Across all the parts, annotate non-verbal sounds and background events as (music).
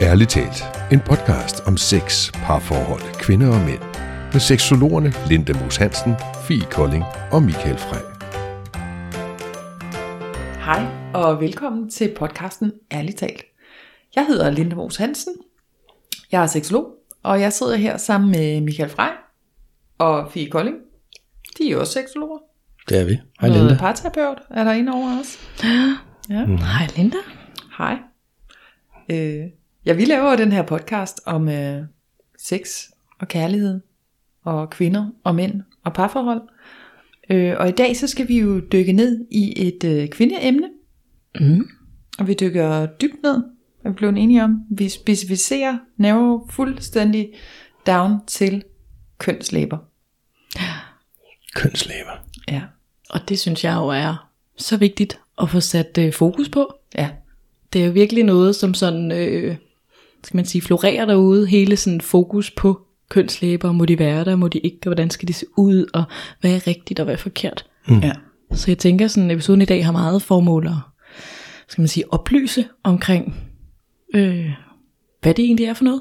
Ærligt talt, en podcast om sex, parforhold, kvinder og mænd. Med seksologerne Linda Moos Hansen, Fie Kolding og Michael Frey. Hej og velkommen til podcasten Ærligt talt. Jeg hedder Linda Moos Hansen. Jeg er seksolog, og jeg sidder her sammen med Michael Frey og Fie Kolding. De er jo også seksologer. Det er vi. Hej Noget Linda. parterapeut er der inde over os. (gasps) Ja. Hej Linda. Hej. Øh, ja, vi laver den her podcast om øh, sex og kærlighed og kvinder og mænd og parforhold. Øh, og i dag så skal vi jo dykke ned i et øh, kvindeemne. Mm. Og vi dykker dybt ned, er vi blevet enige om. Vi specificerer nerve fuldstændig down til kønslæber. Kønslæber. Ja. Og det synes jeg jo er så vigtigt at få sat øh, fokus på. Ja. Det er jo virkelig noget, som sådan, øh, skal man sige, florerer derude. Hele sådan fokus på kønslæber. Må de være der, må de ikke, og hvordan skal de se ud, og hvad er rigtigt og hvad er forkert. ja. Så jeg tænker, sådan episoden i dag har meget formål at, skal man sige, oplyse omkring, øh, hvad det egentlig er for noget.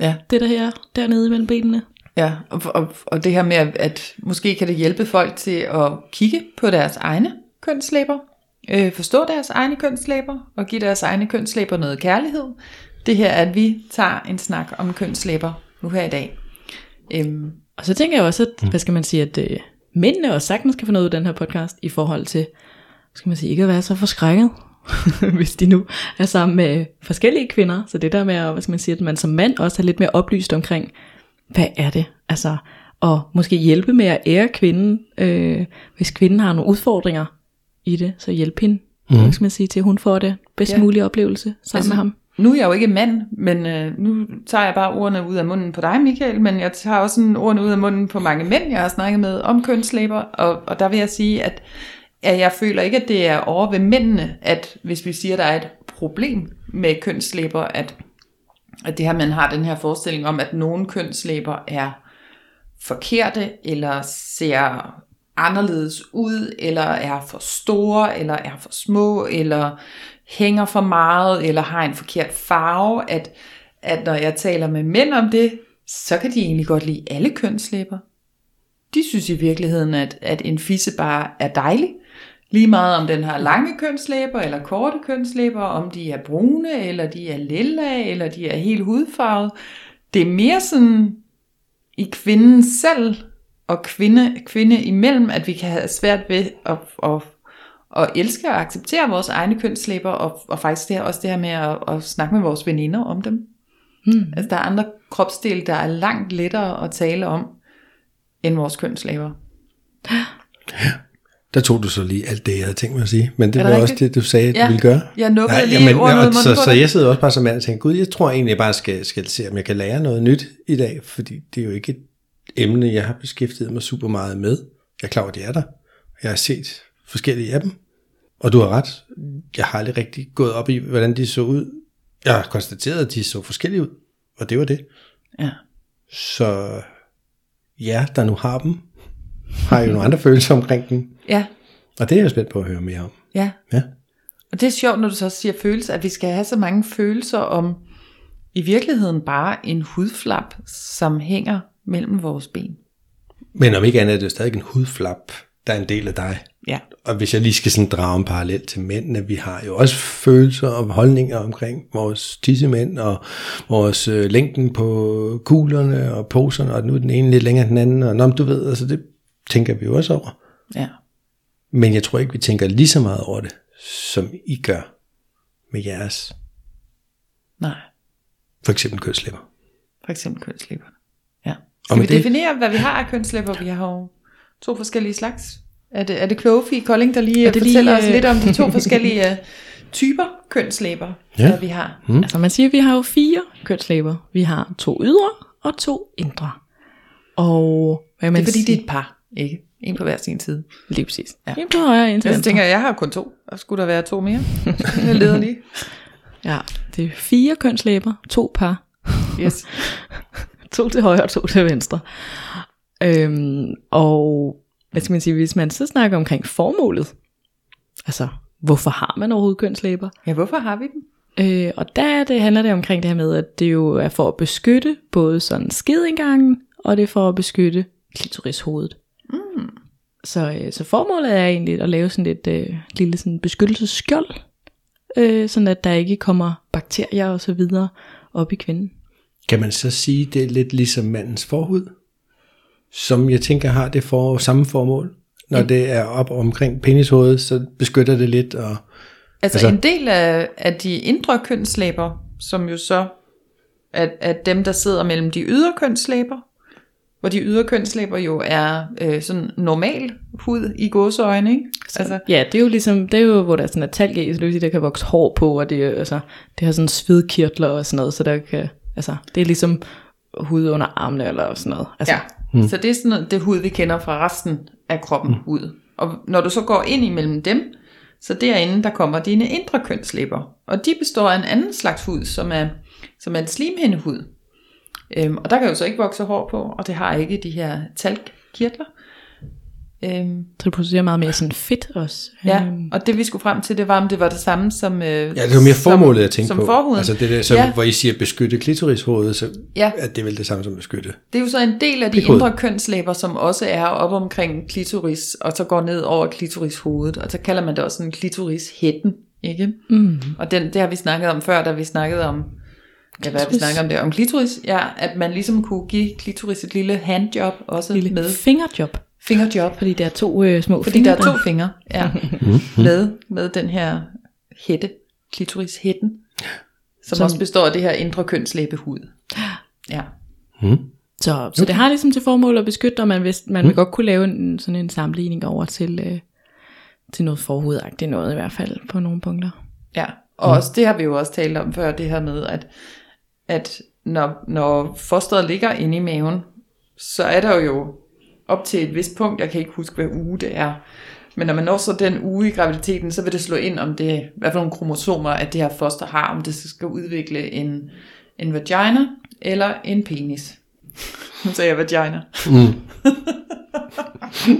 Ja. Det der her, dernede mellem benene. Ja, og, og, og det her med, at, at måske kan det hjælpe folk til at kigge på deres egne kønslæber, øh, forstå deres egne kønslæber, og give deres egne kønslæber noget kærlighed. Det her, at vi tager en snak om kønslæber nu her i dag. Øhm, Og så tænker jeg også, at, hvad skal man sige, at øh, mændene også sagtens kan få noget ud af den her podcast, i forhold til, skal man sige, ikke at være så forskrækket, (laughs) hvis de nu er sammen med forskellige kvinder. Så det der med, at, hvad skal man sige, at man som mand også er lidt mere oplyst omkring, hvad er det? Altså, og måske hjælpe med at ære kvinden, øh, hvis kvinden har nogle udfordringer i det, så hjælpe hende, mm. hvad skal man sige, til at hun får det bedst Ja. mulige oplevelse sammen altså, med ham nu er jeg jo ikke mand, men øh, nu tager jeg bare ordene ud af munden på dig, Michael, men jeg tager også sådan ordene ud af munden på mange mænd, jeg har snakket med om kønslæber, og, og der vil jeg sige, at, at jeg føler ikke, at det er over ved mændene, at hvis vi siger, at der er et problem med kønslæber, at, at det her, man har den her forestilling om, at nogle kønslæber er forkerte, eller ser anderledes ud, eller er for store, eller er for små, eller hænger for meget, eller har en forkert farve, at, at når jeg taler med mænd om det, så kan de egentlig godt lide alle kønslæber. De synes i virkeligheden, at, at en fisse bare er dejlig. Lige meget om den har lange kønslæber, eller korte kønslæber, om de er brune, eller de er lilla, eller de er helt hudfarvet. Det er mere sådan i kvinden selv og kvinde, kvinde imellem, at vi kan have svært ved at, at, at elske og acceptere vores egne kønslæber, og, og faktisk det her, også det her med at, at snakke med vores veninder om dem. Hmm. Altså der er andre kropsdele, der er langt lettere at tale om, end vores kønslæber. (gasps) Der tog du så lige alt det, jeg havde tænkt mig at sige. Men det Er var det også rigtigt? det, du sagde, Ja, du ville gøre. jeg nukkede lige ordet ud og så, på så jeg sidder også bare som mand og tænker, gud, jeg tror egentlig, jeg bare skal, skal se, om jeg kan lære noget nyt i dag, fordi det er jo ikke et emne, jeg har beskæftiget mig super meget med. Jeg er klar over, at det er der. Jeg har set forskellige af dem, og du har ret. Jeg har aldrig rigtig gået op i, hvordan de så ud. Jeg har konstateret, at de så forskellige ud, og det var det. Ja. Så ja, der nu har dem, har jo nogle andre følelser omkring dem, Ja, og det er jeg spændt på at høre mere om. ja. Ja. Og det er sjovt, når du så siger følelser, at vi skal have så mange følelser om i virkeligheden bare en hudflap, som hænger mellem vores ben. Men om ikke andet er det jo stadig en hudflap, der er en del af dig. Ja. Og hvis jeg lige skal sådan drage en parallel til mændene, vi har jo også følelser og holdninger omkring vores tissemænd og vores øh, længden på kuglerne og poserne, og nu er den ene lidt længere end den anden, og nå, du ved, altså det tænker vi jo også over. Ja. Men jeg tror ikke, vi tænker lige så meget over det, som I gør med jeres, Nej, for eksempel kødslæber. for eksempel kønslæber. Ja. Og Skal vi det- definere, hvad vi har af kønslæber? Vi har jo to forskellige slags. Er det, er det kloge, Fie Kolding, der lige Er det fortæller lige, os øh, lidt om de (laughs) to forskellige uh, typer kønslæber, Ja. der vi har? Mm. Altså man siger, at vi har jo fire kønslæber. Vi har to ydre og to indre. Og hvad Det man er fordi, det er et par, ikke? En på hver sin side. lige præcis. Ja. En på højre, en til Jeg venstre. tænker, jeg har kun to. Og skulle der være to mere? Jeg leder lige. (laughs) Ja, det er fire kønslæber, to par. Yes. (laughs) to til højre og to til venstre. Øhm, og hvad skal man sige, hvis man så snakker omkring formålet, altså hvorfor har man overhovedet kønslæber? Ja, hvorfor har vi dem? Øh, og der det, handler det omkring det her med, at det jo er for at beskytte både sådan skedindgangen, og det er for at beskytte klitorishovedet. Mm. Så, øh, så formålet er egentlig at lave sådan et øh, lille sådan beskyttelsesskjold, øh, sådan at der ikke kommer bakterier og så videre op i kvinden. Kan man så sige, det er lidt ligesom mandens forhud? Som jeg tænker har det for samme formål? Når ja. det er op omkring penishovedet, så beskytter det lidt. Og, Altså, altså en del af, af de indre kønslæber, som jo så er, er dem, der sidder mellem de ydre kønslæber, hvor de ydre kønslæber jo er øh, sådan normal hud i gåseøjne, ikke? Altså, ja, det er jo ligesom, det er jo, hvor der er sådan et talg i, så det vil sige, der kan vokse hår på, og det, altså, det har sådan svedkirtler og sådan noget, så der kan, altså, det er ligesom hud under armene eller sådan noget. Altså, ja, mm. så det er sådan noget, det hud, vi kender fra resten af kroppen mm. ud. Og når du så går ind imellem dem, så derinde, der kommer dine indre kønslæber. Og de består af en anden slags hud, som er, som er en slimhindehud. Øhm, og der kan jo så ikke vokse hår på, og det har ikke de her talgkirtler. Øhm, så det producerer meget mere sådan fedt også. Ja, øhm. og det vi skulle frem til, det var, om det var det samme som øh, Ja, det var mere formålet, jeg tænkte som på. Forhuden. Altså det der, så, ja. hvor I siger beskytte klitorishovedet, så ja. er det vel det samme som beskytte. Det er jo så en del af de Pikhoved. indre kønslæber, som også er op omkring klitoris, og så går ned over klitorishovedet, og så kalder man det også en klitorishætten, ikke? Mm. Og den, det har vi snakket om før, da vi snakkede om Ja, hvad vi snakker om det? Om klitoris? Ja, at man ligesom kunne give klitoris et lille handjob også lille med. fingerjob. Fingerjob. Fordi der er to øh, små Fordi fingre. der er to fingre, ja. (laughs) med, med den her hætte, klitorishætten, som, som også består af det her indre kønslæbehud. Ja. Mm. Så, så det har ligesom til formål at beskytte, og man, hvis, man mm. vil godt kunne lave en, sådan en sammenligning over til, øh, til noget forhudagtigt noget i hvert fald på nogle punkter. Ja, og mm. også det har vi jo også talt om før, det her med, at, at når, når fosteret ligger inde i maven, så er der jo op til et vist punkt, jeg kan ikke huske, hvad uge det er, men når man når så den uge i graviditeten, så vil det slå ind, om det, hvad for nogle kromosomer, at det her foster har, om det skal udvikle en, en vagina eller en penis. Nu sagde jeg vagina. Mm.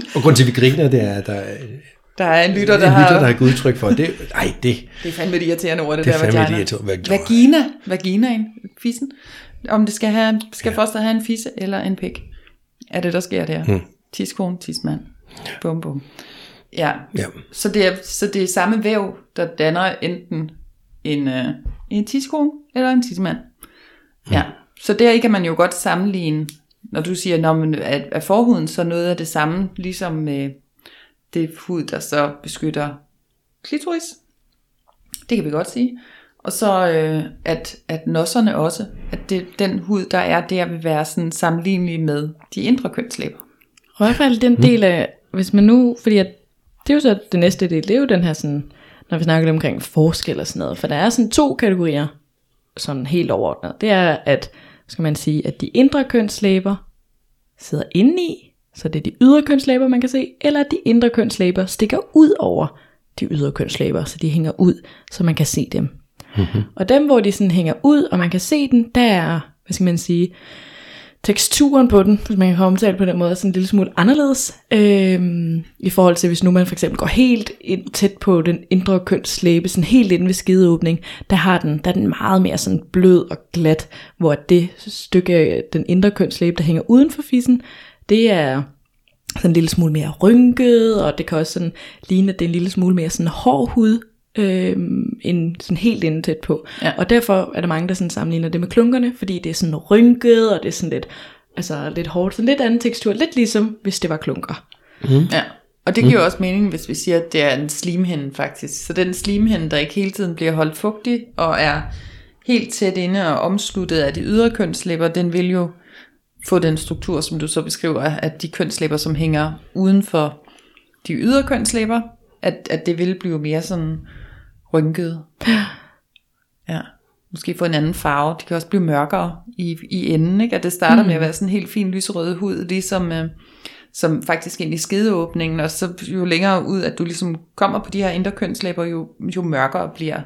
(laughs) og grund til, at vi griner, det er, at der er der er en lytter, der, en lytter, der har givet udtryk for det. Ej, det. Det er fandme det irriterende ord, det, det der vagina. Er fandme Vagina. Vaginaen. Fissen. Om det skal, have, skal ja. foster have en fisse eller en pik. Er det, der sker der. Hmm. Tidskone, tidsmand. Bum, bum. Ja. ja. Så, det er, så det er samme væv, der danner enten en, uh, en tidskone eller en tidsmand. Hmm. Ja. Så der kan man jo godt sammenligne, når du siger, når man, at, at forhuden så noget af det samme, ligesom med det hud, der så beskytter klitoris. Det kan vi godt sige. Og så øh, at, at nosserne også, at det, den hud, der er der, vil være sådan sammenlignelig med de indre kønslæber. Og i hvert fald den del af, hvis man nu, fordi at, det er jo så det næste del, det er jo den her sådan, når vi snakker lidt omkring forskel og sådan noget, for der er sådan to kategorier, sådan helt overordnet. Det er, at, skal man sige, at de indre kønslæber sidder inde i, så det er de ydre kønslæber, man kan se, eller at de indre kønslæber stikker ud over de ydre kønslæber, så de hænger ud, så man kan se dem. Mm-hmm. Og dem, hvor de sådan hænger ud, og man kan se den, der er, hvad skal man sige, teksturen på den, hvis man kan omtale på den måde, er sådan en lille smule anderledes, øhm, i forhold til hvis nu man for eksempel går helt ind, tæt på den indre kønslæbe, sådan helt inde ved skideåbning, der har den, der er den meget mere sådan blød og glat, hvor det stykke, den indre kønslæbe, der hænger uden for fissen, det er sådan en lille smule mere rynket, og det kan også sådan ligne, at det er en lille smule mere sådan hård hud, øh, end sådan helt inde tæt på. Ja. Og derfor er der mange, der sådan sammenligner det med klunkerne, fordi det er sådan rynket, og det er sådan lidt, altså lidt hårdt, sådan lidt anden tekstur, lidt ligesom hvis det var klunker. Mm. Ja. Og det giver mm. også mening, hvis vi siger, at det er en slimhinde faktisk. Så den slimhinde, der ikke hele tiden bliver holdt fugtig, og er helt tæt inde og omsluttet af de ydre kønslæber, den vil jo få den struktur, som du så beskriver, at de kønslæber, som hænger uden for de ydre kønslæber, at, at det vil blive mere sådan rynket. (gasps) Ja. Måske få en anden farve. De kan også blive mørkere i, i enden. Ikke? At det starter mm. med at være sådan en helt fin lyserød hud, ligesom øh, som faktisk ind i skedeåbningen, og så jo længere ud, at du ligesom kommer på de her indre kønslæber, jo, jo mørkere bliver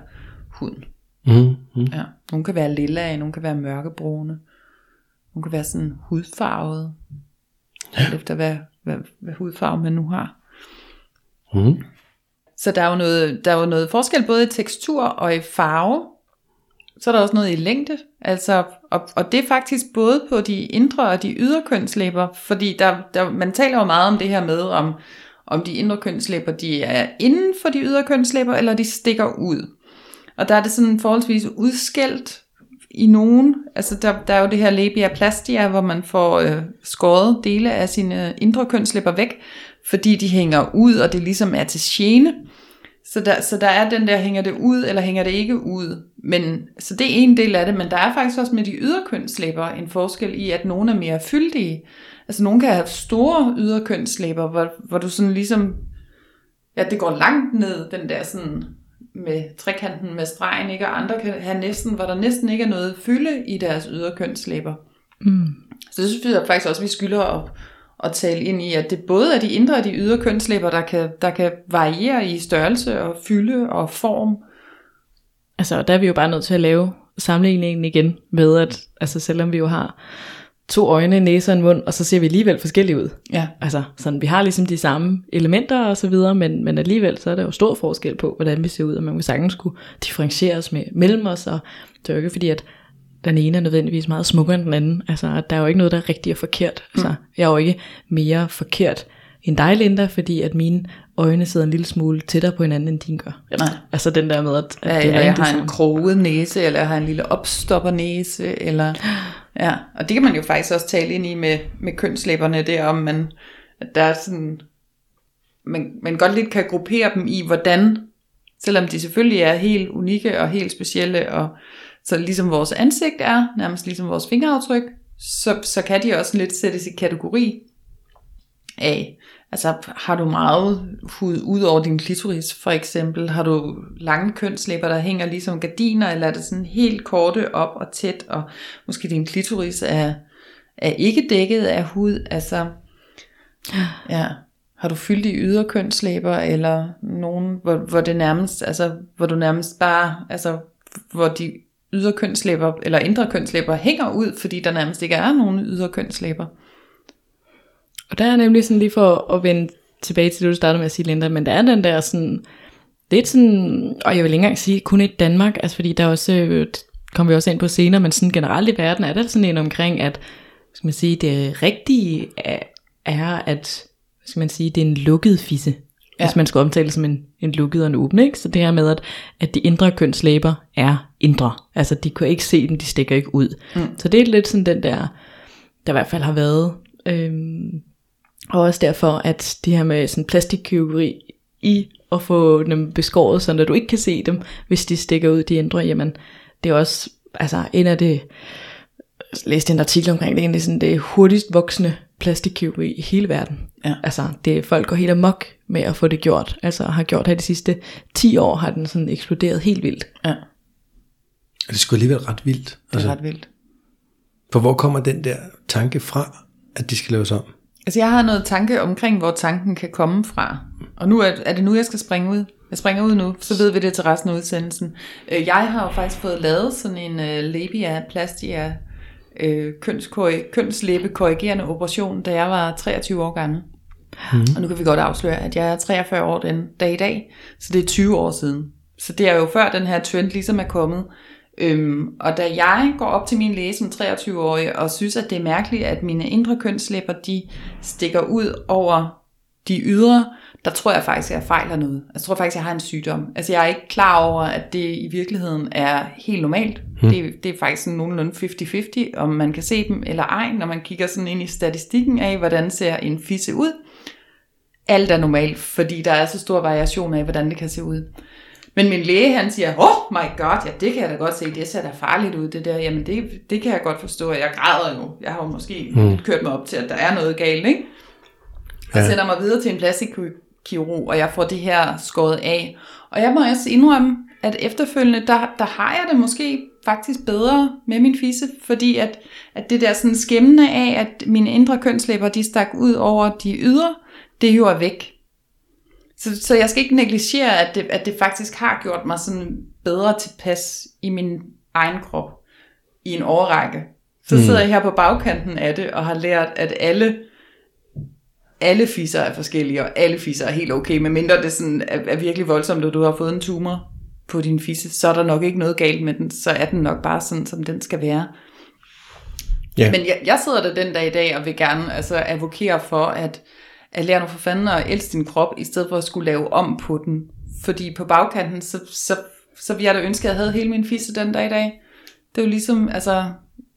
huden. Mm. Mm. Ja. Nogle kan være lilla, nogle kan være mørkebrune. Hun kan være sådan hudfarvet. Ja. Efter hvad, hvad, hvad hudfarve man nu har. Mm. Så der er, jo noget, der er jo noget forskel både i tekstur og i farve. så er der også noget i længde. Altså, og, og det er faktisk både på de indre og de ydre kønslæber, fordi der, der, man taler jo meget om det her med, om, om de indre kønslæber, de er inden for de ydre kønslæber, eller de stikker ud. Og der er det sådan forholdsvis udskældt i nogen. Altså der, der er jo det her labia plastia, hvor man får øh, skåret dele af sine indre kønslæber væk, fordi de hænger ud, og det ligesom er til gene. Så der, så der er den der, hænger det ud, eller hænger det ikke ud. Men, så det er en del af det, men der er faktisk også med de ydre kønslæber en forskel i, at nogle er mere fyldige. Altså nogle kan have store ydre kønslæber, hvor, hvor du sådan ligesom, ja det går langt ned, den der sådan med trekanten med stregen, ikke? og andre kan have næsten, hvor der næsten ikke er noget fylde i deres ydre kønslæber. Mm. Så det synes jeg faktisk også, at vi skylder at, at tale ind i, at det både er de indre og de ydre kønslæber, der kan, der kan variere i størrelse og fylde og form. Altså, der er vi jo bare nødt til at lave sammenligningen igen med, at altså, selvom vi jo har to øjne, næse og en mund, og så ser vi alligevel forskellige ud. Ja. Altså, sådan, vi har ligesom de samme elementer og så videre, men, men alligevel så er der jo stor forskel på, hvordan vi ser ud, og man vil sagtens skulle differentiere os med, mellem os, og det er jo ikke fordi, at den ene er nødvendigvis meget smukkere end den anden. Altså, at der er jo ikke noget, der er rigtigt og forkert. Altså, jeg er jo ikke mere forkert end dig, Linda, fordi at mine øjne sidder en lille smule tættere på hinanden, end din gør. Nej. Altså den der med, at, at Ja, det eller er jeg har en kroget næse, eller jeg har en lille opstoppernæse, eller... (gasps) Ja, og det kan man jo faktisk også tale ind i med, med kønslæberne, det om man, at der er sådan, man, man godt lidt kan gruppere dem i, hvordan, selvom de selvfølgelig er helt unikke og helt specielle, og så ligesom vores ansigt er, nærmest ligesom vores fingeraftryk, så, så kan de også lidt sættes i kategori af, altså har du meget hud ud over din klitoris for eksempel, har du lange kønslæber, der hænger ligesom gardiner, eller er det sådan helt korte op og tæt, og måske din klitoris er, er ikke dækket af hud, altså ja, har du fyldt i ydre kønslæber, eller nogen, hvor, hvor det nærmest, altså hvor du nærmest bare, altså hvor de ydre kønslæber, eller indre kønslæber hænger ud, fordi der nærmest ikke er nogen ydre kønslæber. Og der er nemlig sådan lige for at vende tilbage til det, du startede med at sige, Linda, men der er den der sådan, det er sådan, og jeg vil ikke engang sige kun i Danmark, altså fordi der er også, øh, det kommer vi også ind på senere, men sådan generelt i verden er der sådan en omkring, at, hvad skal man sige, det rigtige er, er at, hvad skal man sige, det er en lukket fisse. Ja. Hvis man skal omtale det som en, en lukket og en åben, ikke? Så det her med, at, at de indre kønslæber er indre. Altså de kan ikke se dem, de stikker ikke ud. Mm. Så det er lidt sådan den der, der i hvert fald har været, øhm, og også derfor, at det her med sådan plastikkirurgi i at få dem beskåret, så du ikke kan se dem, hvis de stikker ud de indre, jamen det er også, altså en af det, jeg læste en artikel omkring det, egentlig sådan det hurtigst voksende plastikkirurgi i hele verden. Ja. Altså det, folk går helt amok med at få det gjort, altså har gjort her de sidste 10 år, har den sådan eksploderet helt vildt. Ja, Og det skulle alligevel ret vildt. det er Altså, ret vildt. for hvor kommer den der tanke fra, at de skal laves om? Altså jeg har noget tanke omkring, hvor tanken kan komme fra. Og nu er, er det nu, jeg skal springe ud. Jeg springer ud nu, så ved vi det til resten af udsendelsen. Øh, Jeg har jo faktisk fået lavet sådan en uh, labia plastia uh, kønslæbe korrigerende operation, da jeg var 23 år gammel. Mm. Og nu kan vi godt afsløre, at jeg er 43 år den dag i dag, så det er 20 år siden. Så det er jo før den her trend ligesom er kommet. Øhm, og da jeg går op til min læge som 23-årig og synes, at det er mærkeligt, at mine indre kønslæber, de stikker ud over de ydre, der tror jeg faktisk, at jeg fejler noget. Altså, jeg tror faktisk, at jeg har en sygdom. Altså jeg er ikke klar over, at det i virkeligheden er helt normalt. Hmm. Det, det er faktisk sådan nogenlunde 50-50, om man kan se dem eller ej, når man kigger sådan ind i statistikken af, hvordan ser en fisse ud. Alt er normalt, fordi der er så stor variation af, hvordan det kan se ud. Men min læge, han siger, oh my god, ja, det kan jeg da godt se, det ser da farligt ud, det der. Jamen, det, det kan jeg godt forstå, at jeg græder nu. Jeg har jo måske mm. kørt mig op til, at der er noget galt, ikke? Og Ja. sender mig videre til en plastikkirurg, og jeg får det her skåret af. Og jeg må også indrømme, at efterfølgende, der, der har jeg det måske faktisk bedre med min fisse, fordi at, at det der sådan skæmmende af, at mine indre kønslæber, de stak ud over de ydre, det jo er væk. Så, så jeg skal ikke negligere, at det, at det faktisk har gjort mig sådan bedre tilpas i min egen krop i en årrække. Så mm. sidder jeg her på bagkanten af det, og har lært, at alle, alle fisser er forskellige, og alle fisser er helt okay, medmindre det sådan er, er virkelig voldsomt, og du har fået en tumor. på din fisse, så er der nok ikke noget galt med den, så er den nok bare sådan, som den skal være. Ja. Men jeg, jeg sidder der den dag i dag og vil gerne altså, advokere for, at, at lære nu for fanden at elske din krop, i stedet for at skulle lave om på den. Fordi på bagkanten, så, så, så ville jeg da ønske, at jeg havde hele min fisse den dag i dag. Det er jo ligesom, altså,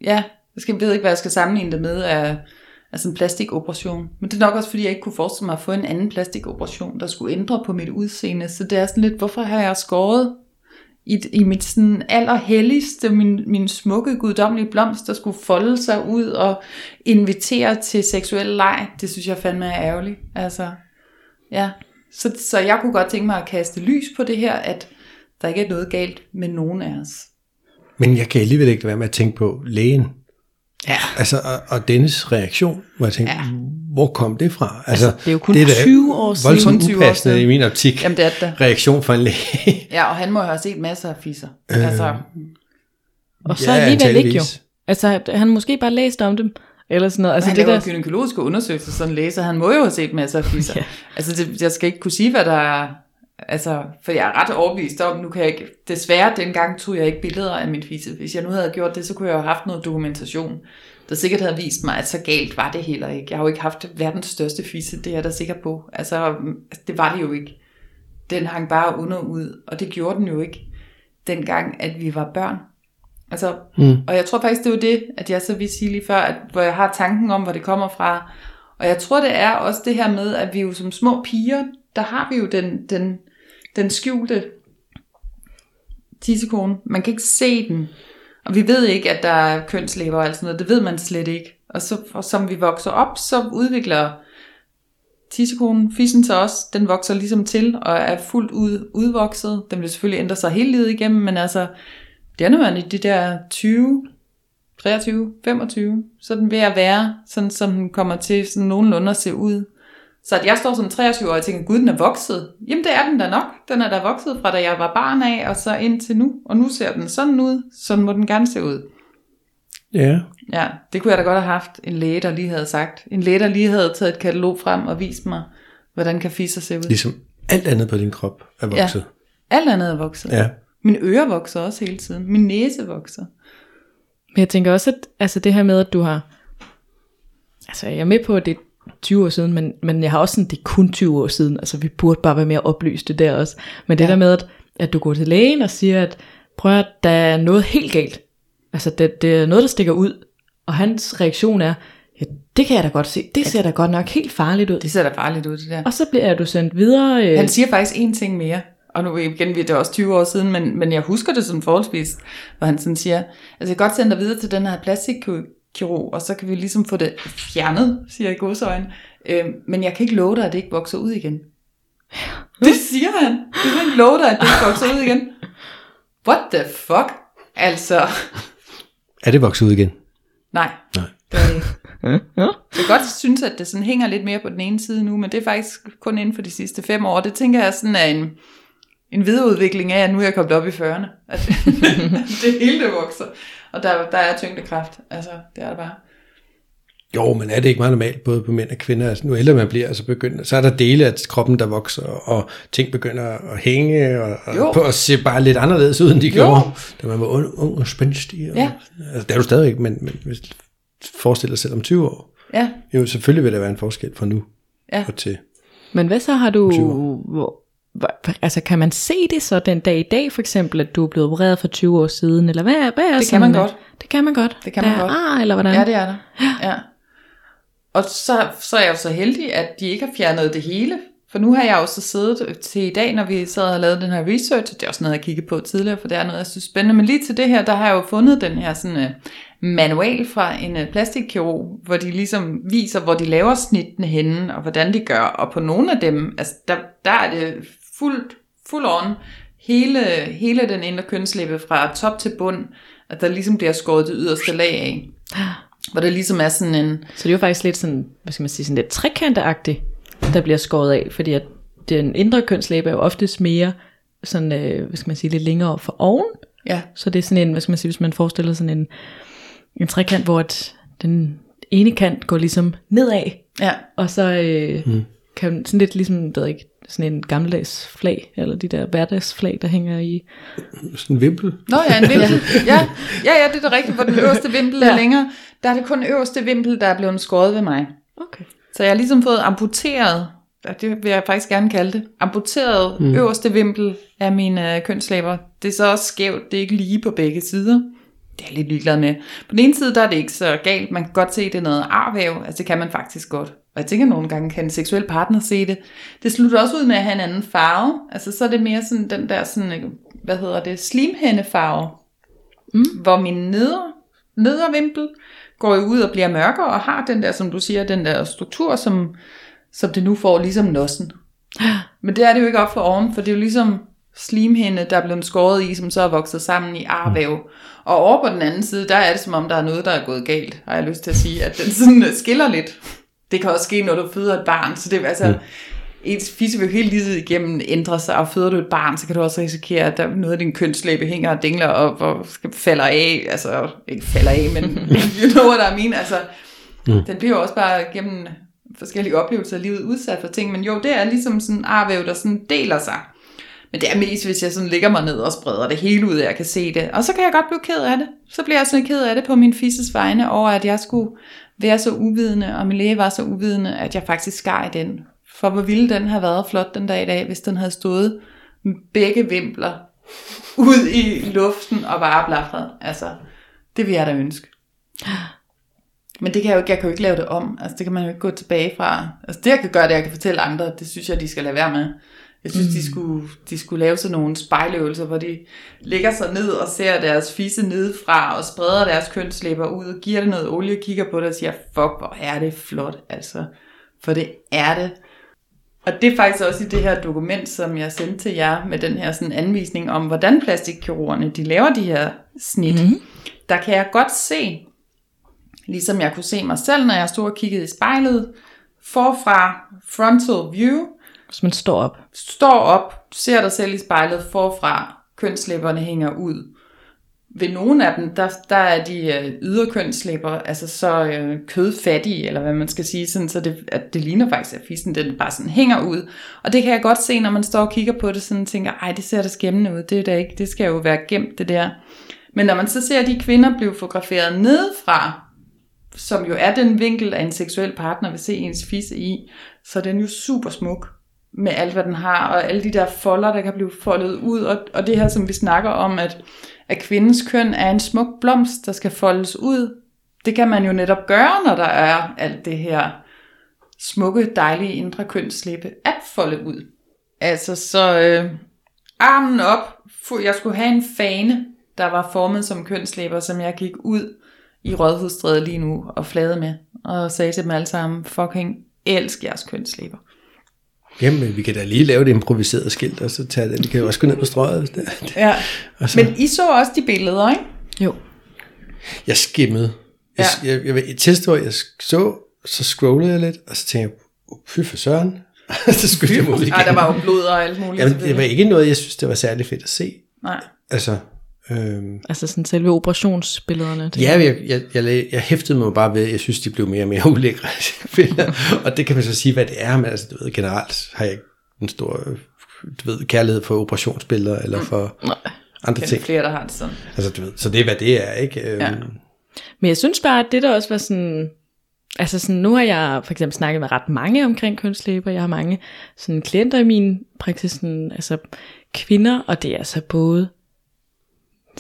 ja, jeg skal, ved ikke, hvad jeg skal sammenligne det med af, af altså en plastikoperation. Men det er nok også, fordi jeg ikke kunne forestille mig at få en anden plastikoperation, der skulle ændre på mit udseende. Så det er sådan lidt, hvorfor har jeg skåret i, i mit sådan allerhelligste, min, min smukke, guddommelige blomst, der skulle folde sig ud og invitere til seksuel leg. Det synes jeg fandme er ærgerligt. Altså, ja. Så, så jeg kunne godt tænke mig at kaste lys på det her, at der ikke er noget galt med nogen af os. Men jeg kan alligevel ikke være med at tænke på lægen. Ja. Altså, og, og dennes reaktion, hvor jeg tænker, Ja. hvor kom det fra? Altså, det er jo kun da 20 år siden. Voldsomt Kun 20 år upassende siden. i min optik. Jamen det er det. Reaktion fra en læge. (laughs) Ja, og han må jo have set masser af fisser. Øh, Altså, Og så Ja, alligevel ikke jo. Altså, han måske bare læst om dem, eller sådan noget. altså Altså, han det laver der, gynækologiske undersøgelser, sådan en læser. Han må jo have set masser af fisser. Ja. Altså, det, jeg skal ikke kunne sige, hvad der er... Altså, for jeg er ret overbevist om, nu kan jeg ikke... Desværre, dengang tog jeg ikke billeder af min fisse. Hvis jeg nu havde gjort det, så kunne jeg jo have haft noget dokumentation, der sikkert havde vist mig, at så galt var det heller ikke. Jeg har jo ikke haft verdens største fisse, det er jeg da sikker på. Altså, det var det jo ikke. Den hang bare under ud, og det gjorde den jo ikke, dengang, at vi var børn. Altså, mm. Og jeg tror faktisk, det var det, at jeg så vil sige lige før, at, hvor jeg har tanken om, hvor det kommer fra. Og jeg tror, det er også det her med, at vi jo som små piger, der har vi jo den, den, den skjulte tissekone. Man kan ikke se den. Og vi ved ikke, at der er kønslæber og alt sådan noget. Det ved man slet ikke. Og, så, og som vi vokser op, så udvikler tissekonen, fissen til os, den vokser ligesom til og er fuldt ud udvokset. Den vil selvfølgelig ændre sig hele livet igennem, men altså, det er nødvendigt i de der 20, 23, 25, så den ved at være, sådan som den kommer til sådan nogenlunde at se ud. Så at jeg står som 23 år og tænker, gud, den er vokset. Jamen det er den da nok. Den er da vokset fra da jeg var barn af, og så indtil nu. Og nu ser den sådan ud, sådan må den gerne se ud. Ja. Ja, det kunne jeg da godt have haft en læge, der lige havde sagt. En læge, der lige havde taget et katalog frem og vist mig, hvordan kan fisser se ud. Ligesom alt andet på din krop er vokset. Alt andet er vokset. Ja. Min øre vokser også hele tiden. Min næse vokser. Men jeg tænker også, at altså det her med, at du har... Altså jeg er med på, at det 20 år siden, men, men jeg har også sådan, det er kun 20 år siden. Altså vi burde bare være mere oplyste der også. Men det Ja. der med, at, at du går til lægen og siger, at prøv at der er noget helt galt. Altså det, det er noget, der stikker ud. Og hans reaktion er, ja, det kan jeg da godt se. Det ser da godt nok helt farligt ud. Det ser da farligt ud, det der. Og så bliver du sendt videre. Øh, Han siger faktisk en ting mere. Og nu igen, det er også 20 år siden, men, men jeg husker det sådan forholdsvis, hvor han sådan siger, altså jeg kan godt sende dig videre til den her plastikkirurg, og så kan vi ligesom få det fjernet, siger jeg i godsøjne. Øh, men jeg kan ikke love dig, at det ikke vokser ud igen. Det siger han. Jeg kan ikke love dig, at det ikke vokser ud igen. What the fuck? Altså, Er det vokset ud igen? nej. Nej. Det er ikke. Jeg kan godt synes, at det sådan hænger lidt mere på den ene side nu, men det er faktisk kun inden for de sidste fem år. Det tænker jeg sådan er en, en videreudvikling af, at nu er jeg kommet op i 40'erne. At (laughs) det hele det vokser. Og der, der er tyngdekraft. Altså, det er det bare. Jo, men er det ikke meget normalt, både på mænd og kvinder? Altså, nu ældre man bliver, så, begynder, så er der dele af kroppen, der vokser, og ting begynder at hænge, og, og, på at se bare lidt anderledes ud, end de Jo. gjorde, da man var ung, ung og spændstig. Og, Ja. altså, det er du stadigvæk, men, men hvis du forestiller dig selv om 20 år, Ja, jo, selvfølgelig vil der være en forskel fra nu Ja. og til. Men hvad så har du... 20 Hvor, hvor, altså kan man se det så den dag i dag for eksempel, at du er blevet opereret for 20 år siden, eller hvad, hvad er Det kan sådan, man øh, godt. Det kan man godt. Det kan der man er godt. Ar, eller hvordan? ja det er der. Ja. Og så, så er jeg jo så heldig, at de ikke har fjernet det hele. For nu har jeg jo så siddet til i dag, når vi sad og lavede den her research, og det er også noget, jeg kiggede på tidligere, for det er noget, jeg synes er spændende. Men lige til det her, der har jeg jo fundet den her sådan, uh, manual fra en uh, plastikkirurg, hvor de ligesom viser, hvor de laver snittene henne, og hvordan de gør. Og på nogle af dem, altså der, der er det fuldt, full on, hele, hele den indre kønslæbe fra top til bund, at der ligesom bliver skåret det yderste lag af. Hvor det ligesom er sådan en, Så det er jo faktisk lidt sådan, hvad skal man sige, sådan lidt trekanteagtigt, der bliver skåret af, fordi at den indre kønslæbe er jo oftest mere sådan, øh, hvad skal man sige, lidt længere for oven. ja, Så det er sådan en, hvad skal man sige, hvis man forestiller sådan en, en trekant, hvor at den ene kant går ligesom nedad, ja, og så øh, mm. kan sådan lidt ligesom, ved ikke, sådan en gammeldags flag, eller de der hverdagsflag, der hænger i. Sådan en vimpel. Nå ja, en vimpel. (laughs) ja, ja, ja, det er da rigtigt, hvor den øverste vimpel er Ja. længere. Der er det kun øverste vimpel, der er blevet skåret ved mig. Okay. Så jeg har ligesom fået amputeret, det vil jeg faktisk gerne kalde det, amputeret mm. øverste vimpel af mine øh, kønslæber. Det er så også skævt, det er ikke lige på begge sider. Det er jeg lidt ligeglad med. På den ene side, der er det ikke så galt. Man kan godt se, at det er noget arvæv. Altså, det kan man faktisk godt. Og jeg tænker, nogle gange kan en seksuel partner se det. Det slutter også ud med at have en anden farve. Altså, så er det mere sådan den der, sådan, øh, hvad hedder det, slimhændefarve. Mm. Hvor min neder, nedervimpel går jo ud og bliver mørkere, og har den der, som du siger, den der struktur, som, som det nu får, ligesom nossen. (gasps) Men det er det jo ikke op for oven, for det er jo ligesom slimhinde, der er blevet skåret i, som så er vokset sammen i arvæv. Og over på den anden side, der er det som om, der er noget, der er gået galt, har jeg lyst til at sige, at den sådan øh, skiller lidt. Det kan også ske, når du føder et barn, så det er altså... Ens fisse vil jo hele livet igennem ændre sig, og føder du et barn, så kan du også risikere, at der noget af din kønslæbe hænger og dingler op og falder af, altså ikke falder af, men (laughs) you know what I mean, altså mm. den bliver jo også bare gennem forskellige oplevelser af livet udsat for ting, men jo, det er ligesom sådan en arvæv, der sådan deler sig. Men det er mest, hvis jeg sådan ligger mig ned og spreder det hele ud, og jeg kan se det. Og så kan jeg godt blive ked af det. Så bliver jeg sådan ked af det på min fisses vegne over, at jeg skulle være så uvidende, og min læge var så uvidende, at jeg faktisk skar i den. For hvor ville den have været flot den dag i dag, hvis den havde stået med begge vimpler ud i luften og bare blafret. Altså, det vil jeg da ønske. Men det kan jeg jo ikke, jeg kan jo ikke lave det om. Altså, det kan man jo ikke gå tilbage fra. Altså, det jeg kan gøre, det jeg kan fortælle andre, det synes jeg, de skal lade være med. Jeg synes, mm. de, skulle, de skulle lave sådan nogle spejløvelser, hvor de lægger sig ned og ser deres fisse nedefra, og spreder deres kønslæber ud, og giver det noget olie, og kigger på det og siger, fuck, hvor er det flot, altså. For det er det. Og det er faktisk også i det her dokument, som jeg sendte til jer, med den her sådan anvisning om, hvordan plastikkirurgerne, de laver de her snit. Mm. Der kan jeg godt se, ligesom jeg kunne se mig selv, når jeg stod og kiggede i spejlet, forfra frontal view, hvis man står op. står op, ser dig selv i spejlet forfra, kønslæberne hænger ud. Ved nogle af dem, der, der er de øh, ydre kønslæber altså så øh, kødfattige, eller hvad man skal sige, sådan, så det, at det ligner faktisk, at fissen den bare sådan hænger ud. Og det kan jeg godt se, når man står og kigger på det, sådan tænker, ej, det ser da skæmmende ud, det er da ikke, det skal jo være gemt, det der. Men når man så ser de kvinder blive fotograferet nedefra, som jo er den vinkel, at en seksuel partner vil se ens fisse i, så er den jo super smuk med alt, hvad den har, og alle de der folder, der kan blive foldet ud, og, og det her, som vi snakker om, at, at kvindens køn er en smuk blomst, der skal foldes ud. Det kan man jo netop gøre, når der er alt det her smukke, dejlige indre kønslæbe at folde ud. Altså, så øh, armen op, jeg skulle have en fane, der var formet som kønslæber, som jeg gik ud i Rådhusstræde lige nu og flade med, og sagde til dem alle sammen, fucking elsk jeres kønslæber. Jamen, vi kan da lige lave et improviseret skilt, og så tage det. Vi kan jo også gå ned på strøget. hvis det er. Ja. Og så, Men I så også de billeder, ikke? Jo. jeg skimmede. Jeg, Ja. jeg, jeg, jeg, jeg hvor jeg så, så scrollede jeg lidt, og så tænkte jeg, "Uh, fy for søren. (laughs) så skulle jeg mod igen. Ej, der var jo blod og alt muligt. Jamen, det var ikke noget, jeg synes, det var særlig fedt at se. Nej. Altså, øhm, Altså sådan selve operationsbillederne. det- ja, jeg, jeg, jeg, jeg, jeg hæftede mig bare ved, at jeg synes, de blev mere og mere (laughs) ulækre. billeder. og det kan man så sige, hvad det er, men altså, du ved, generelt har jeg ikke en stor du ved, kærlighed for operationsbilleder, eller for Nej. andre er ting. flere, der har det sådan. Altså, du ved, så det er, hvad det er, ikke? Øhm, Ja. Men jeg synes bare, at det der også var sådan... Altså sådan, nu har jeg for eksempel snakket med ret mange omkring kønslæber. Jeg har mange sådan klienter i min praksis, sådan, altså kvinder, og det er altså både